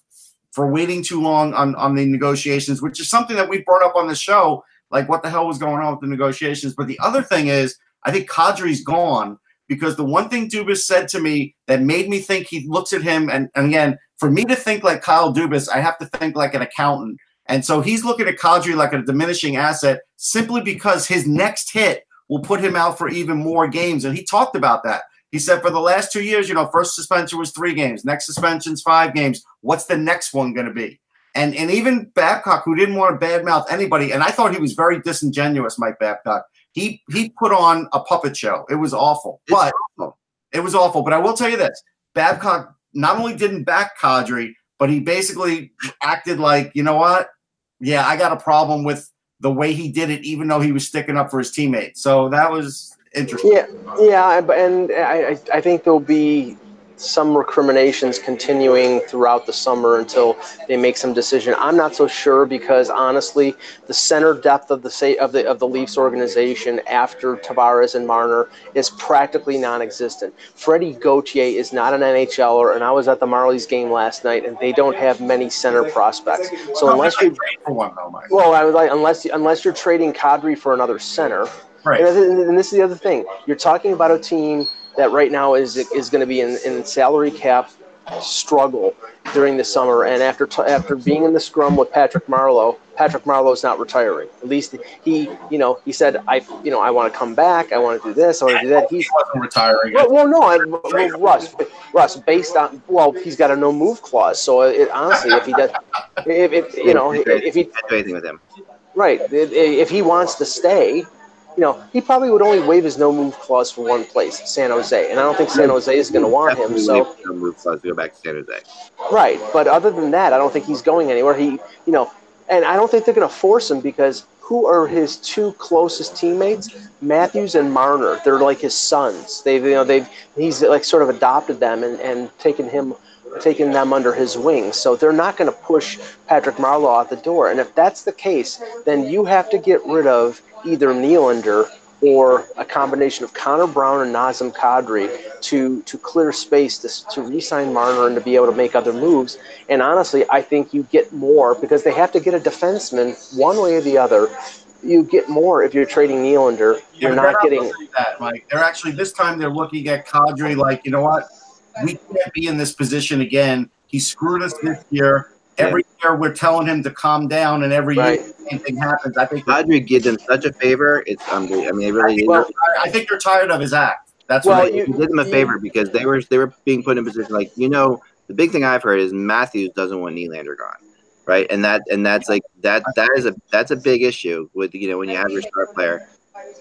for waiting too long on on the negotiations, which is something that we brought up on the show. Like, what the hell was going on with the negotiations? But the other thing is, I think Kadri's gone because the one thing Dubas said to me that made me think he looks at him, and, and again, for me to think like Kyle Dubas, I have to think like an accountant. And so he's looking at Kadri like a diminishing asset simply because his next hit will put him out for even more games. And he talked about that. He said for the last two years, you know, first suspension was three games, next suspension's five games. What's the next one going to be? And and even Babcock, who didn't want to badmouth anybody, and I thought he was very disingenuous, Mike Babcock. He he put on a puppet show. It was awful, but awful. it was awful. But I will tell you this: Babcock not only didn't back Kadri, but he basically acted like, you know what? Yeah, I got a problem with the way he did it, even though he was sticking up for his teammates. So that was interesting. Yeah, yeah, and- I- I think there'll be some recriminations continuing throughout the summer until they make some decision. I'm not so sure because honestly, the center depth of the say of the of the Leafs organization after Tavares and Marner is practically non-existent. Freddie Gauthier is not an NHLer, and I was at the Marlies game last night, and they don't have many center prospects. So unless you Trade for one though, Mike. well, I would like unless unless you're trading Kadri for another center. Right. And, and this is the other thing. You're talking about a team that right now is is going to be in, in salary cap struggle during the summer. And after t- after being in the scrum with Patrick Marleau, Patrick Marleau's not retiring. At least he, you know, he said, I, you know, I want to come back. I want to do this. I want to do that. He's he wasn't retiring. well, well no, I, well, Russ, Russ, based on well, he's got a no move clause. So uh, it, honestly, if he does, if, if you know, if he Can't do anything with him. Right. If, if he wants to stay, you know, he probably would only waive his no move clause for one place, San Jose, and I don't think San Jose is going to want him. So, the move clause to go back to San Jose. right. But other than that, I don't think he's going anywhere. He, you know, and I don't think they're going to force him because who are his two closest teammates? Matthews and Marner. They're like his sons. They've, you know, they've he's like sort of adopted them and and taken him. Taking them under his wing, so they're not going to push Patrick Marleau out the door. And if that's the case, then you have to get rid of either Nylander or a combination of Connor Brown and Nazem Kadri to to clear space to, to re-sign Marner and to be able to make other moves. And honestly, I think you get more because they have to get a defenseman one way or the other. You get more if you're trading Nylander. Yeah, You're not getting that, Mike. They're actually this time they're looking at Kadri like, you know what? We can't be in this position again. He screwed us this year. Every year we're telling him to calm down, and every Right. year the same thing happens. I think Kadri did them such a favor. It's unbelievable. I mean, it really Well, I think they're tired of his act. That's Well, he did them a favor because they were they were being put in a position like you know the big thing I've heard is Matthews doesn't want Nylander gone, right? And that and that's like that that is a that's a big issue with you know when you have your star player.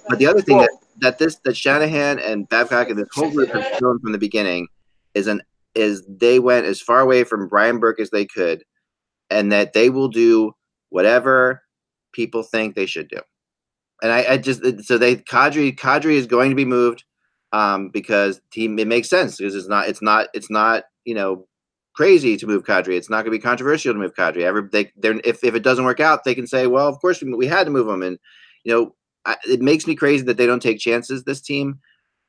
But the other thing that that this that Shanahan and Babcock and this whole group have shown from the beginning is an is they went as far away from Brian Burke as they could, and that they will do whatever people think they should do. And I, I just so they Kadri Kadri is going to be moved um, because team it makes sense because it's not it's not it's not you know crazy to move Kadri. It's not going to be controversial to move Kadri. Ever they they're if if it doesn't work out, they can say, well, of course we, we had to move him, and you know I, it makes me crazy that they don't take chances. This team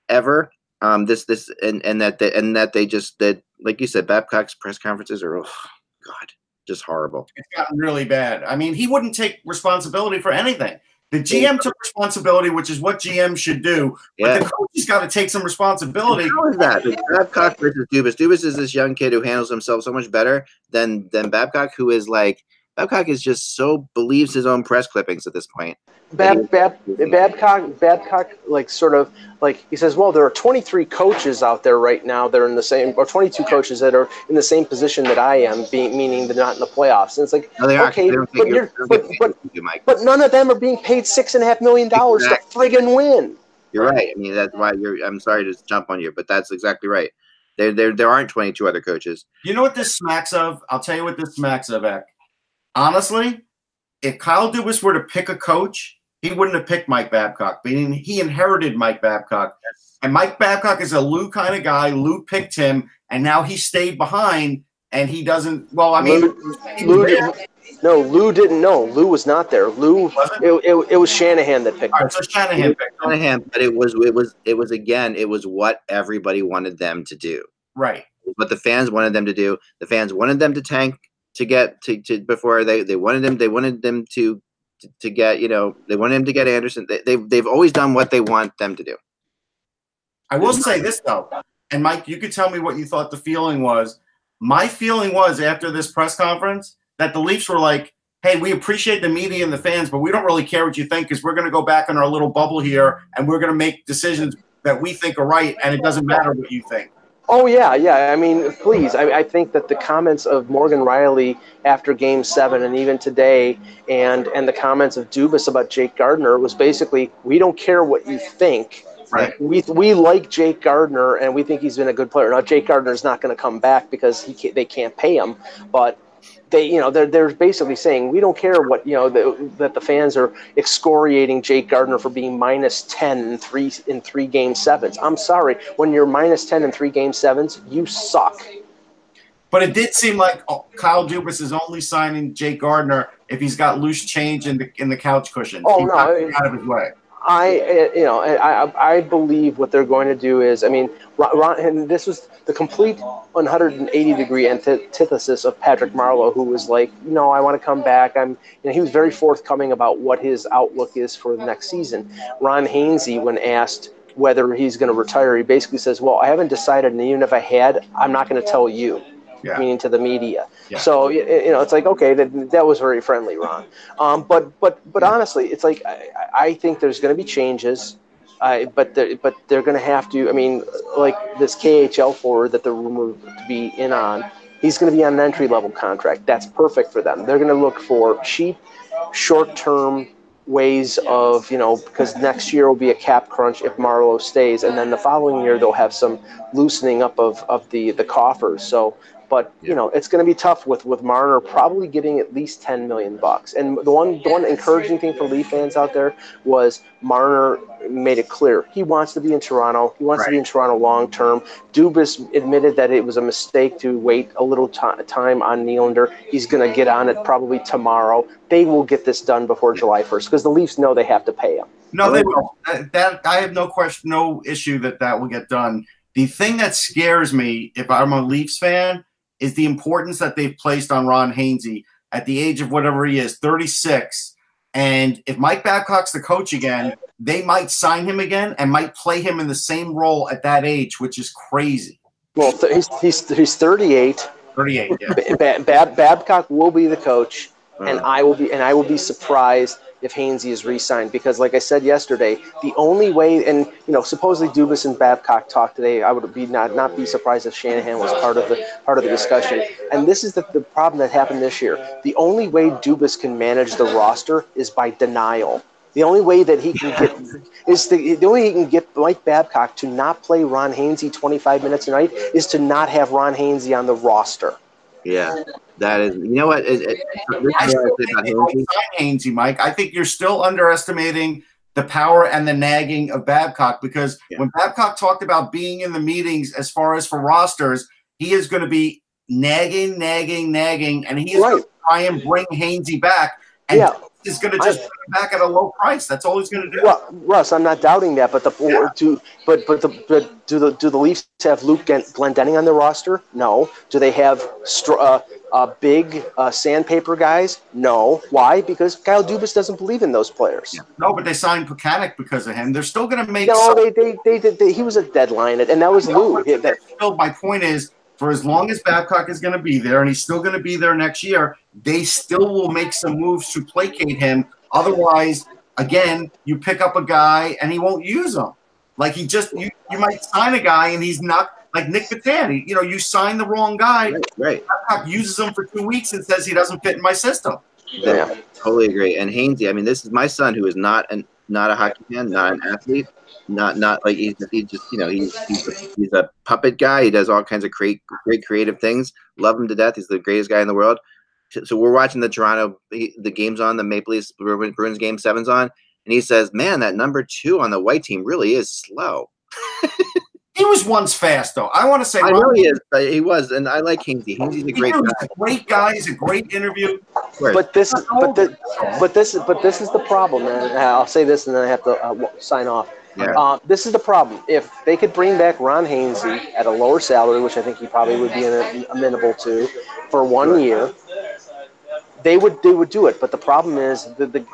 ever. Um, this this and and that they, and that they just that like you said, Babcock's press conferences are oh god just horrible. It's gotten really bad. I mean, he wouldn't take responsibility for anything. The GM took responsibility, which is what GM should do. Yeah. But the coach has got to take some responsibility. How is that? It's Babcock versus Dubas. Dubas is this young kid who handles himself so much better than than Babcock, who is like Babcock is just so believes his own press clippings at this point. Bab, Bab, Babcock, Babcock, like sort of like he says, well, there are 23 coaches out there right now that are in the same, or 22 coaches that are in the same position that I am, being meaning they're not in the playoffs. And it's like, No, okay, They but, you're, you're- but, but, you, but none of them are being paid six and a half million dollars Exactly. to friggin' win. You're right. I mean, that's why you're. I'm sorry to jump on you, but that's exactly right. There, there, there aren't 22 other coaches. You know what this smacks of? I'll tell you what this smacks of, Eck. Honestly, if Kyle Dubas were to pick a coach, he wouldn't have picked Mike Babcock. Meaning he inherited Mike Babcock. And Mike Babcock is a Lou kind of guy. Lou picked him, and now he stayed behind, and he doesn't. Well, I mean, Lou- Lou didn't, no, Lou didn't know. Lou was not there. Lou, it, it, it was Shanahan that picked All him. right, so Shanahan picked him. Shanahan, but it was, it was, it was again, it was what everybody wanted them to do. Right. What the fans wanted them to do. The fans wanted them to tank to get to, to before they, they wanted them. They wanted them to, to, to get, you know, they wanted him to get Anderson. They, they've, they've always done what they want them to do. I will say this though, and Mike, you could tell me what you thought the feeling was. My feeling was after this press conference that the Leafs were like, "Hey, we appreciate the media and the fans, but we don't really care what you think because we're going to go back in our little bubble here and we're going to make decisions that we think are right, and it doesn't matter what you think." Oh yeah, yeah. I mean, please. I, I think that the comments of Morgan Rielly after Game Seven, and even today, and and the comments of Dubas about Jake Gardiner was basically, we don't care what you think. Right. We, we like Jake Gardiner, and we think he's been a good player. Now Jake Gardiner is not going to come back because he can't, they can't pay him, but they you know they're they're basically saying we don't care what you know the, that the fans are excoriating Jake Gardiner for being minus ten in three in three game sevens. I'm sorry, when you're minus ten in three game sevens, you suck. But it did seem like oh, Kyle Dubas is only signing Jake Gardiner if he's got loose change in the in the couch cushion. Oh, He's no, not I- out of his way. I, uh, you know, I, I I believe what they're going to do is, I mean, Ron, and this was the complete 180 degree antithesis of Patrick Marleau, who was like, no, I want to come back. I'm, you know, he was very forthcoming about what his outlook is for the next season. Ron Hainsey, when asked whether he's going to retire, he basically says, well, I haven't decided, and even if I had, I'm not going to tell you. Yeah. Meaning to the media. Yeah. So you know, it's like okay, that, that was very friendly, Ron. Um, but but but honestly, it's like I, I think there's going to be changes. I, but they're, but they're going to have to. I mean, like this KHL forward that they're rumored to be in on, he's going to be on an entry level contract. That's perfect for them. They're going to look for cheap, short term ways of you know because next year will be a cap crunch if Marleau stays, and then the following year they'll have some loosening up of, of the the coffers. So. But you know it's going to be tough with with Marner probably getting at least ten million bucks. And the one the one encouraging thing for Leaf fans out there was Marner made it clear he wants to be in Toronto. He wants to be in Toronto long term. Dubas admitted that it was a mistake to wait a little ti time on Nylander. He's going to get on it probably tomorrow. They will get this done before July 1st because the Leafs know they have to pay him. No, they will. That, that I have no question, no issue that that will get done. The thing that scares me, if I'm a Leafs fan, is the importance that they've placed on Ron Hainsey at the age of whatever he is, 36. And if Mike Babcock's the coach again, they might sign him again and might play him in the same role at that age, which is crazy. Well, th- he's, he's, he's 38. 38, yeah. Ba- Bab- Babcock will be the coach, and Uh. I will be and I will be surprised if Hainsey is re-signed because, like I said yesterday, the only way and you know supposedly Dubas and Babcock talked today. I would be not not be surprised if Shanahan was part of the part of the discussion. And this is the, the problem that happened this year. The only way Dubas can manage the roster is by denial. The only way that he can get is the, the only way he can get Mike Babcock to not play Ron Hainsey 25 minutes a night is to not have Ron Hainsey on the roster. Yeah, that is. You know what? It, I still think say about they don't Hainsey. Hainsey, Mike. I think you're still underestimating the power and the nagging of Babcock because Yeah. when Babcock talked about being in the meetings as far as for rosters, he is going to be nagging, nagging, nagging, and he is going to try and bring Hainsey back. And Yeah. Is going to just I- back at a low price. That's all he's going to do. Well, Russ, I'm not doubting that, but the Yeah. do but but the but do the do the Leafs have Luke Glendening on their roster? No. Do they have str- uh, uh, big uh, sandpaper guys? No. Why? Because Kyle Dubas doesn't believe in those players. No, but they signed Pekanik because of him. They're still going to make. No, some- they, they, they, they, they- he was a deadline, and that was Lou. Yeah, that- my point is, for as long as Babcock is going to be there, and he's still going to be there next year, they still will make some moves to placate him. Otherwise, again, you pick up a guy and he won't use him. Like he just, you, you might sign a guy and he's not like Nick Patani. You know, you sign the wrong guy. Right, right. Babcock uses him for two weeks and says he doesn't fit in my system. yeah. Totally agree. And Hainsey, I mean, this is my son who is not an not a hockey fan, not an athlete, not not like he's he just you know he's he's a, he's a puppet guy. He does all kinds of great great creative things. Love him to death. He's the greatest guy in the world. So we're watching the Toronto the games on the Maple Leafs Bruins Bruins game sevens on, and he says, "Man, that number two on the white team really is slow." (laughs) He was once fast, though. I want to say, I Ron- know he is, but he was, and I like Hainsey. Hainsey's a great was guy. a great guy. He's a great interview. But this, but the, but this, but this is the problem, and I'll say this, and then I have to uh, sign off. Yeah. Uh, this is the problem. If they could bring back Ron Hainsey at a lower salary, which I think he probably would be am- amenable to, for one year, they would they would do it. But the problem is, the, the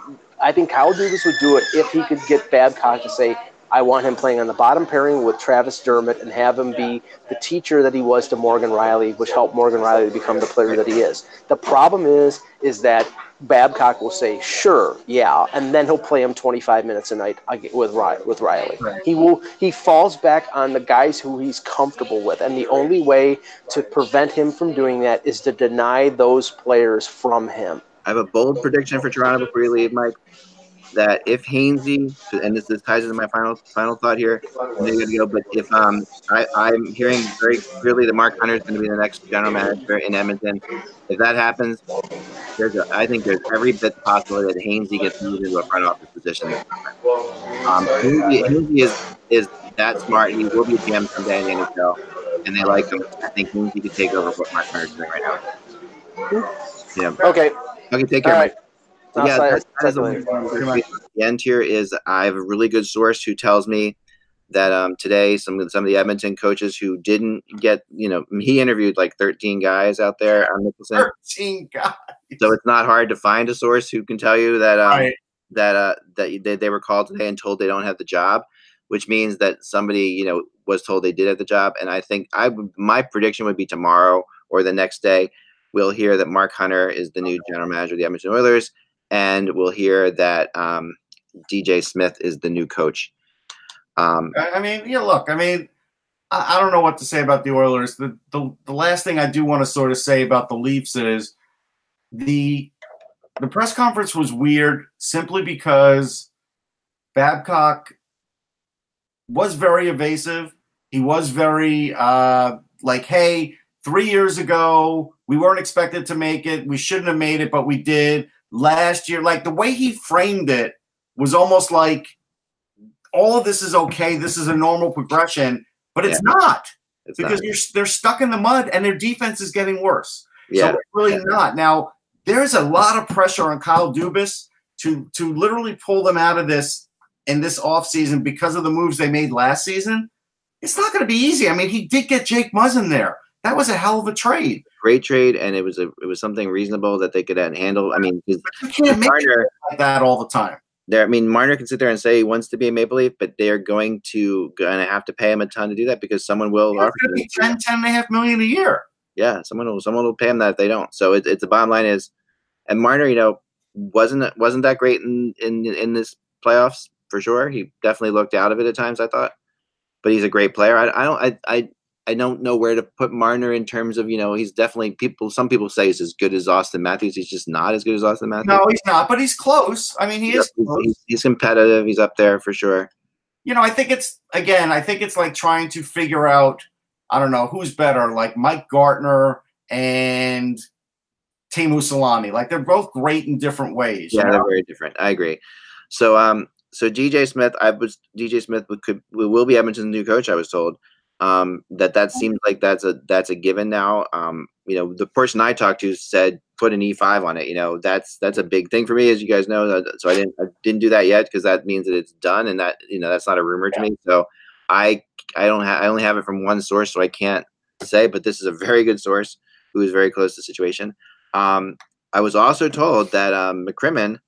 I think Kyle Dubas would do it if he could get Babcock to say, "I want him playing on the bottom pairing with Travis Dermott and have him be the teacher that he was to Morgan Rielly, which helped Morgan Rielly to become the player that he is." The problem is, is that Babcock will say, "Sure, yeah," and then he'll play him 25 minutes a night with Rielly. With Rielly, Right. he will. He falls back on the guys who he's comfortable with, and the only way to prevent him from doing that is to deny those players from him. I have a bold prediction for Toronto before you leave, Mike. That if Hainsey, and this, this ties into my final final thought here, then you're gonna go. But if um, I, I'm hearing very clearly that Mark Hunter is going to be the next general manager in Edmonton. If that happens, there's a, I think there's every bit possible that Hainsey gets moved into a front office position. Um, Hainsey, Hainsey is is that smart. He will be a GM someday in the NHL, and they like him. I think Hainsey could take over what Mark Hunter's doing right now. Yeah. Okay, Okay, take care. right. Mike. I'll yeah, sign- that, that is the, the end here is I have a really good source who tells me that um, today some of some of the Edmonton coaches who didn't get you know (laughs) he interviewed like 13 guys out there on Nicholson, 13 guys. so it's not hard to find a source who can tell you that um, Right. that uh, that they, they were called today and told they don't have the job, which means that somebody you know was told they did have the job. And I think I my prediction would be tomorrow or the next day we'll hear that Mark Hunter is the new general manager of the Edmonton Oilers, and we'll hear that um, DJ Smith is the new coach. Um, I mean, yeah, look, I mean, I, I don't know what to say about the Oilers. The, the the last thing I do want to sort of say about the Leafs is the the press conference was weird simply because Babcock was very evasive. He was very uh, like, hey, three years ago, we weren't expected to make it. We shouldn't have made it, but we did. Last year, like the way he framed it was almost like all of this is okay. This is a normal progression, but it's not it's because not, you're they're stuck in the mud and their defense is getting worse. yeah, So it's really yeah. not. Now there's a lot of pressure on Kyle Dubas to to literally pull them out of this in this offseason because of the moves they made last season. It's not going to be easy. I mean, he did get Jake Muzzin there. That was a hell of a trade. great trade, and it was a it was something reasonable that they could handle. I mean, You can't make Marner, like that all the time. there. I mean, Marner can sit there and say he wants to be a Maple Leaf, but they are going to gonna have to pay him a ton to do that because someone will. It's offer going to him. be 10, 10 and a half million a year. yeah, someone will someone will pay him that if they don't. So it, it's the bottom line is, and Marner, you know, wasn't wasn't that great in in in this playoffs for sure. He definitely looked out of it at times. I thought, but he's a great player. I, I don't I I I don't know where to put Marner in terms of you know he's definitely people. Some people say he's as good as Auston Matthews. He's just not as good as Auston Matthews. No, he's not, but he's close. I mean, he is close. he's, he's competitive. He's up there for sure. You know, I think it's again. I think it's like trying to figure out. I don't know who's better, like Mike Gartner and Teemu Selanne. Like they're both great in different ways. Yeah, you know? they're very different. I agree. So um, so DJ Smith, I was DJ Smith would, could will be Edmonton's new coach. I was told um, that that seems like that's a that's a given now. Um, you know, the person I talked to said put an E five on it. You know, that's that's a big thing for me, as you guys know. So I didn't I didn't do that yet because that means that it's done, and that you know that's not a rumor to me. So I I don't have I only have it from one source, so I can't say. But this is a very good source who is very close to the situation. Um, I was also told that um, McCrimmon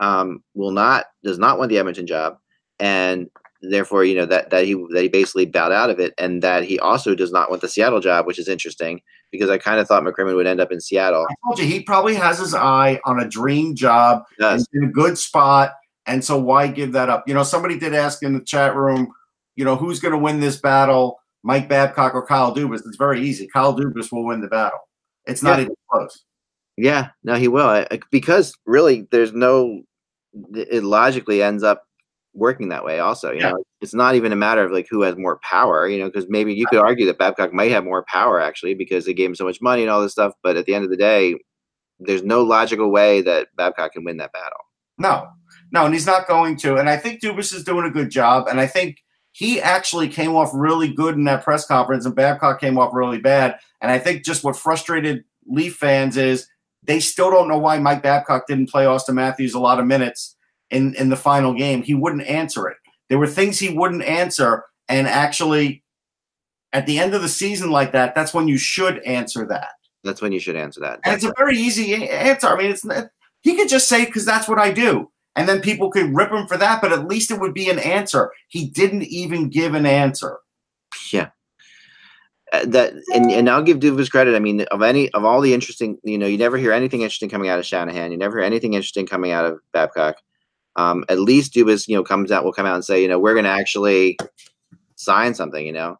um, will not does not want the Edmonton job, and therefore you know that that he that he basically bowed out of it, and that he also does not want the Seattle job, which is interesting because I kind of thought McCrimmon would end up in Seattle. I told you he probably has his eye on a dream job. In a good spot, and so why give that up? You know, somebody did ask in the chat room, you know, who's going to win this battle, Mike Babcock or Kyle Dubas? It's very easy. Kyle Dubas will win the battle. It's not Yeah. even close. Yeah, no, he will because really, there's no. It logically ends up working that way. Also, you Yeah. know, it's not even a matter of like who has more power. You know, because maybe you could argue that Babcock might have more power actually because they gave him so much money and all this stuff. But at the end of the day, there's no logical way that Babcock can win that battle. No, no, and he's not going to. And I think Dubas is doing a good job. And I think he actually came off really good in that press conference, and Babcock came off really bad. And I think just what frustrated Leaf fans is they still don't know why Mike Babcock didn't play Auston Matthews a lot of minutes in, in the final game. He wouldn't answer it. There were things he wouldn't answer. And actually, at the end of the season like that, that's when you should answer that. That's when you should answer that. And it's a very easy answer. I mean, it's he could just say because that's what I do, and then people could rip him for that. But at least it would be an answer. He didn't even give an answer. yeah. Uh, that and, and I'll give Dubas credit. I mean, of any of all the interesting, you know, you never hear anything interesting coming out of Shanahan. You never hear anything interesting coming out of Babcock. Um, at least Dubas, you know, comes out will come out and say, you know, we're going to actually sign something. You know,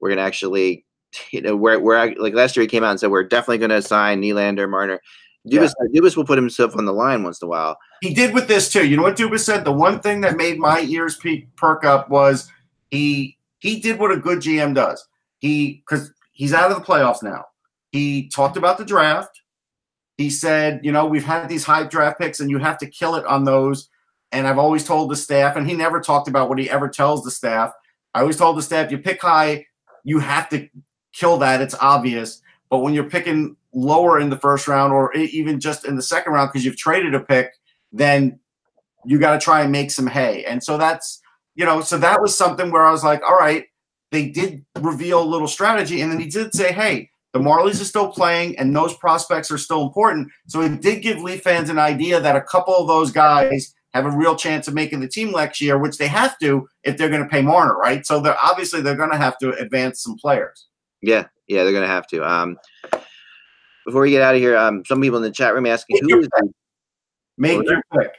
we're going to actually, (laughs) you know, we're we're like last year he came out and said we're definitely going to sign Nylander, Marner. Dubas, Dubas will put himself on the line once in a while. He did with this too. You know what Dubas said? The one thing that made my ears pe- perk up was he he did what a good GM does. He because he's out of the playoffs now. He talked about the draft. He said, you know, we've had these high draft picks, and you have to kill it on those. And I've always told the staff, and he never talked about what he ever tells the staff. I always told the staff, you pick high, you have to kill that. It's obvious. But when you're picking lower in the first round or even just in the second round because you've traded a pick, then you got to try and make some hay. And so that's, you know, so that was something where I was like, all right, they did reveal a little strategy. And then he did say, hey, the Marlies are still playing and those prospects are still important. So it did give Leaf fans an idea that a couple of those guys have a real chance of making the team next year, which they have to if they're going to pay Marner, right? So they're obviously they're going to have to advance some players. Yeah, yeah, they're gonna have to. Um, before we get out of here, um, some people in the chat room asking Take who is. Make your pick.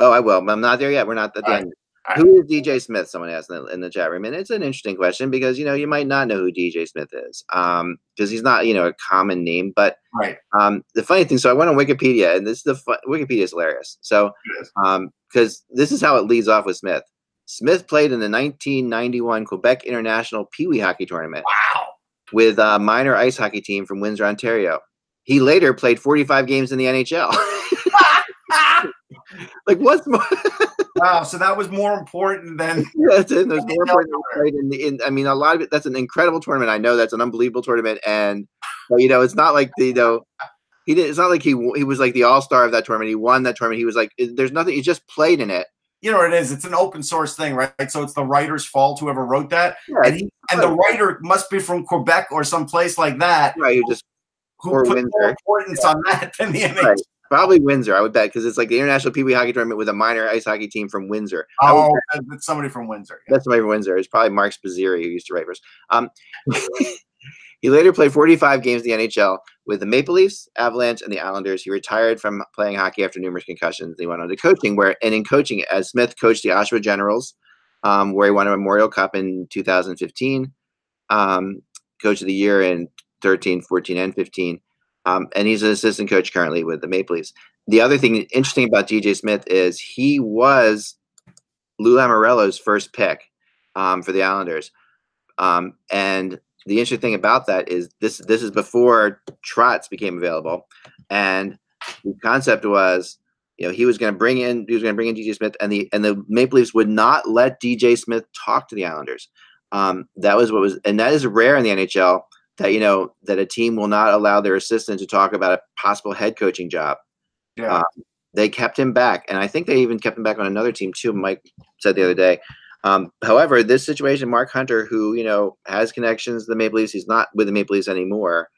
oh, I will. I'm not there yet. We're not at the All right, end. all Who is DJ Smith? Someone asked in the, in the chat room, and it's an interesting question because you know you might not know who DJ Smith is, um, because he's not you know a common name. But Right. um, the funny thing, so I went on Wikipedia, and this is the fu- Wikipedia is hilarious. So is. um, because this is how it leads off with Smith. Smith played in the 1991 Quebec International Pee Wee Hockey Tournament Wow. with a minor ice hockey team from Windsor, Ontario. He later played 45 games in the NHL. (laughs) (laughs) (laughs) (laughs) like, what's more? (laughs) wow. So that was more important than (laughs) that's it. There's more important played in the. In, I mean, a lot of it. That's an incredible tournament. I know that's an unbelievable tournament, and but you know, it's not like the you know. He did. It's not like he he was like the all star of that tournament. He won that tournament. He was like, there's nothing. He just played in it. you know what it is. It's an open source thing, right? So it's the writer's fault, whoever wrote that, and, he, and the writer must be from Quebec or someplace like that, Right, you just who put Windsor. more importance on that than the NHL. Right. Probably Windsor. I would bet because it's like the International Pee Wee Hockey Tournament with a minor ice hockey team from Windsor. Oh, it's somebody from Windsor. Yeah. That's somebody from Windsor. It's probably Mark Spazzeri who used to write for us. Um, (laughs) he later played 45 games in the NHL with the Maple Leafs, Avalanche, and the Islanders. He retired from playing hockey after numerous concussions. He went on to coaching, where and in coaching, as Smith coached the Oshawa Generals, um, where he won a Memorial Cup in 2015. Um, coach of the year in 13, 14, and 15. Um, and he's an assistant coach currently with the Maple Leafs. The other thing interesting about DJ Smith is he was Lou Lamoriello's first pick um, for the Islanders. Um, and the interesting thing about that is this this is before Trotz became available. And the concept was, you know, he was going to bring in he was going to bring in DJ Smith, and the and the Maple Leafs would not let DJ Smith talk to the Islanders. Um, that was what was, and that is rare in the NHL that you know that a team will not allow their assistant to talk about a possible head coaching job. Yeah. Um, they kept him back, and I think they even kept him back on another team too. Mike said the other day. Um, however, this situation, Mark Hunter, who you know has connections to the Maple Leafs, he's not with the Maple Leafs anymore.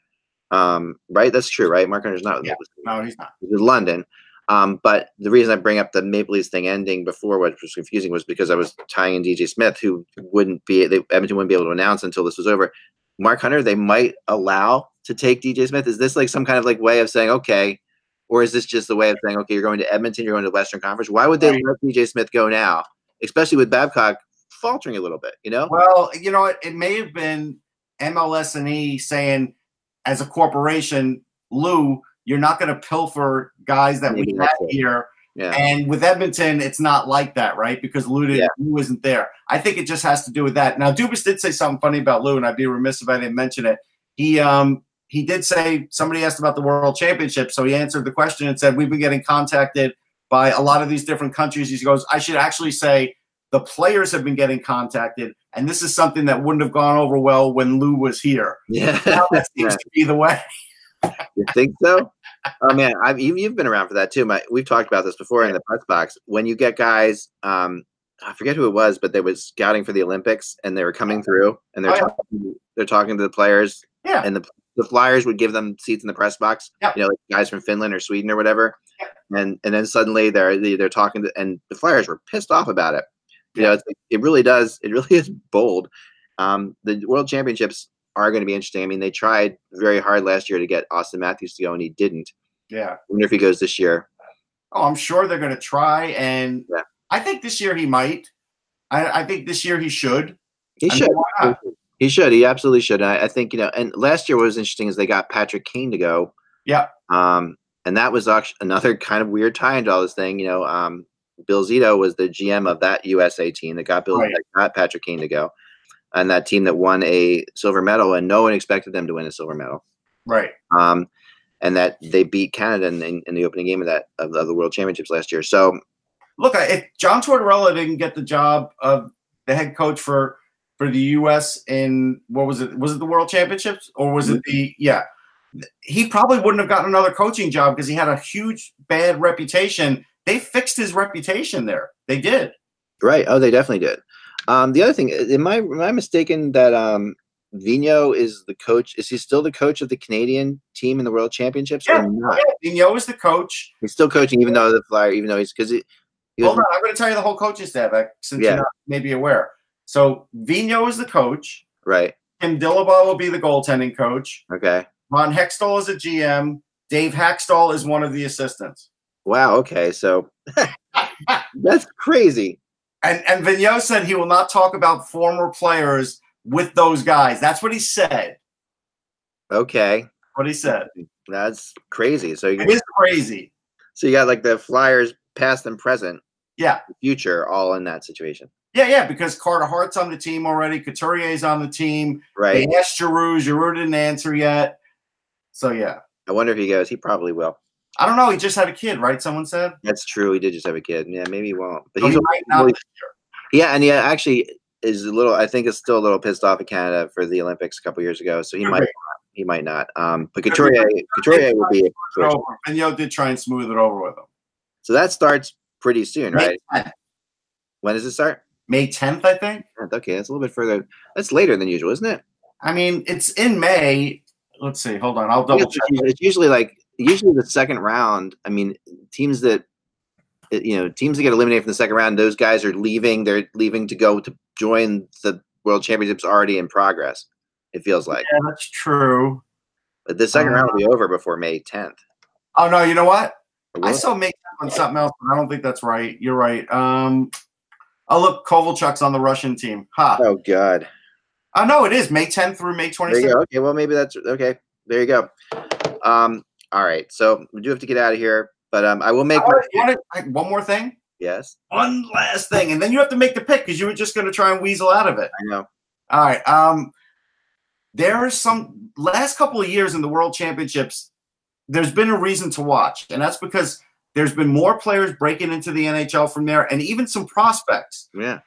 Um, right? That's true, right? Mark Hunter's not with the Yeah. Maple Leafs. No, he's not. He's in London. Um, but the reason I bring up the Maple Leafs thing ending before, which was confusing, was because I was tying in DJ Smith, who wouldn't be they, Edmonton wouldn't be able to announce until this was over. Mark Hunter, they might allow to take DJ Smith. Is this like some kind of like way of saying okay, or is this just the way of saying okay, you're going to Edmonton, you're going to Western Conference? Why would they Right. let DJ Smith go now, especially with Babcock faltering a little bit? You know, Well, you know what? It may have been MLS and E saying, as a corporation, Lou, you're not going to pilfer guys that Maybe we have it. here. Yeah, And with Edmonton, it's not like that, right? Because Lou, didn't, Yeah. Lou isn't there. I think it just has to do with that. Now, Dubas did say something funny about Lou, and I'd be remiss if I didn't mention it. He um he did say somebody asked about the World Championship, so he answered the question and said we've been getting contacted by a lot of these different countries. He goes, I should actually say the players have been getting contacted, and this is something that wouldn't have gone over well when Lou was here. yeah. Now that (laughs) seems to be the way. You think so? Oh man, I've you, you've been around for that too. My, we've talked about this before in the press box. When you get guys, um, I forget who it was, but they was scouting for the Olympics and they were coming through and they're Oh, yeah. talking, they're talking to the players Yeah. and the the Flyers would give them seats in the press box. Yeah. You know, like guys from Finland or Sweden or whatever. And and then suddenly they're they- they're talking to and the Flyers were pissed off about it. You know, it's, it really does. It really (laughs) is bold. Um, the World Championships are going to be interesting. I mean, they tried very hard last year to get Auston Matthews to go, and he didn't. Yeah. I wonder if he goes this year. Oh, I'm sure they're going to try, and Yeah. I think this year he might. I, I think this year he should. He I mean, should. not? He should. He absolutely should. I, I think you know. And last year what was interesting is they got Patrick Kane to go. Yeah. Um, and that was actually another kind of weird tie into all this thing. You know, um, Bill Zito was the GM of that USA team that got Bill Right. that got Patrick Kane to go, and that team that won a silver medal, and no one expected them to win a silver medal. Right. Um, and that they beat Canada in, in, in the opening game of that of, of the World Championships last year. So Look, if John Tortorella didn't get the job of the head coach for for the U.S. in what was it? Was it the World Championships or was it the yeah? He probably wouldn't have gotten another coaching job because he had a huge bad reputation. They fixed his reputation there. They did. Right. Oh, they definitely did. Um, the other thing, am I am I mistaken that um, Vigneault is the coach? Is he still the coach of the Canadian team in the World Championships? Yeah. Or not? Vigneault is the coach. He's still coaching, even though the Flyer, even though he's because he, he Hold on, I'm going to tell you the whole coaching staff uh, since Yeah. you're not maybe aware. So Vigneault is the coach. right. Tim Dillabaugh will be the goaltending coach. Okay. Ron Hextall is a GM. Dave Hakstol is one of the assistants. Wow. Okay. So (laughs) that's crazy. And and Vigneault said he will not talk about former players with those guys. That's what he said. Okay. What he said. That's crazy. So you It is crazy. so you got like the Flyers past and present, Yeah. future, all in that situation, Yeah, yeah, because Carter Hart's on the team already. Couturier's on the team. right? They asked Giroux. Giroux didn't answer yet. So yeah. I wonder if he goes. He probably will. I don't know. He just had a kid, right? Someone said. That's true. He did just have a kid. Yeah, maybe he won't. But So he's he really- Yeah, and he actually is a little. I think is still a little pissed off at Canada for the Olympics a couple years ago. So he Could might. Not, he might not. Um, but Couturier, Couturier will be. a year. switch. Over. Vigneault did try and smooth it over with him. So that starts pretty soon, right? 10th, When does it start? May 10th, I think. Okay, that's a little bit further. That's later than usual, isn't it? I mean, it's in May. Let's see. Hold on. I'll double check. It's usually like usually the second round. I mean, teams that uh, you know teams that get eliminated from the second round, those guys are leaving. They're leaving to go to join the World Championships already in progress. It feels like. Yeah, that's true. But the second Uh, round will be over before May 10th. Oh no, you know what? I saw May 10th on something else, but I don't think that's right. You're right. Um, oh look, Kovalchuk's on the Russian team. Ha. Oh God. Oh no, it is May 10th through May 26th. There you go. Okay, well maybe that's okay. There you go. Um, all right. So we do have to get out of here, but um, I will make my right, like, one more thing. yes. One last thing, and then you have to make the pick because you were just going to try and weasel out of it. I know. All right. Um, there are some last couple of years in the World Championships. There's been a reason to watch, and that's because there's been more players breaking into the NHL from there, and even some prospects Yeah.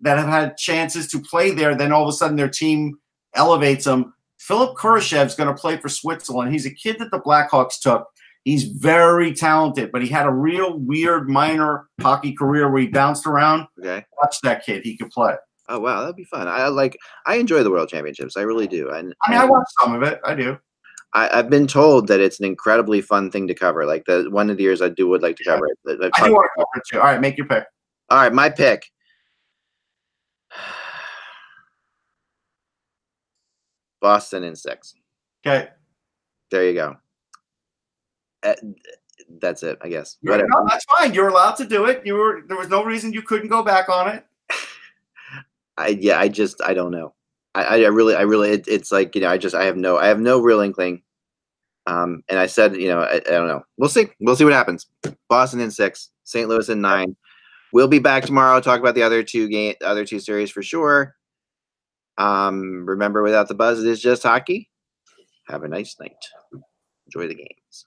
that have had chances to play there. Then all of a sudden, their team elevates them. Philipp Kurashev's going to play for Switzerland. He's a kid that the Blackhawks took. He's very talented, but he had a real weird minor hockey career where he bounced around. Okay. Watch that kid; he could play. Oh wow, that'd be fun. I like. I enjoy the World Championships. I really do. And I mean, I watched some of it. I do. I, I've been told that it's an incredibly fun thing to cover. Like the one of the years I do would like to cover it. I've I do want to cover it too. All right, make your pick. All right, my pick. Boston in six. Okay. There you go. Uh, that's it, I guess. No, that's fine. You're allowed to do it. You were there was no reason you couldn't go back on it. I yeah, I just I don't know. I I I really I really it, it's like you know I just I have no I have no real inkling. Um, and I said you know I, I don't know. We'll see. We'll see what happens. Boston in six, St. Louis in nine. We'll be back tomorrow. Talk about the other two game, other two series for sure. Um, remember, without the buzz, it is just hockey. Have a nice night. Enjoy the games.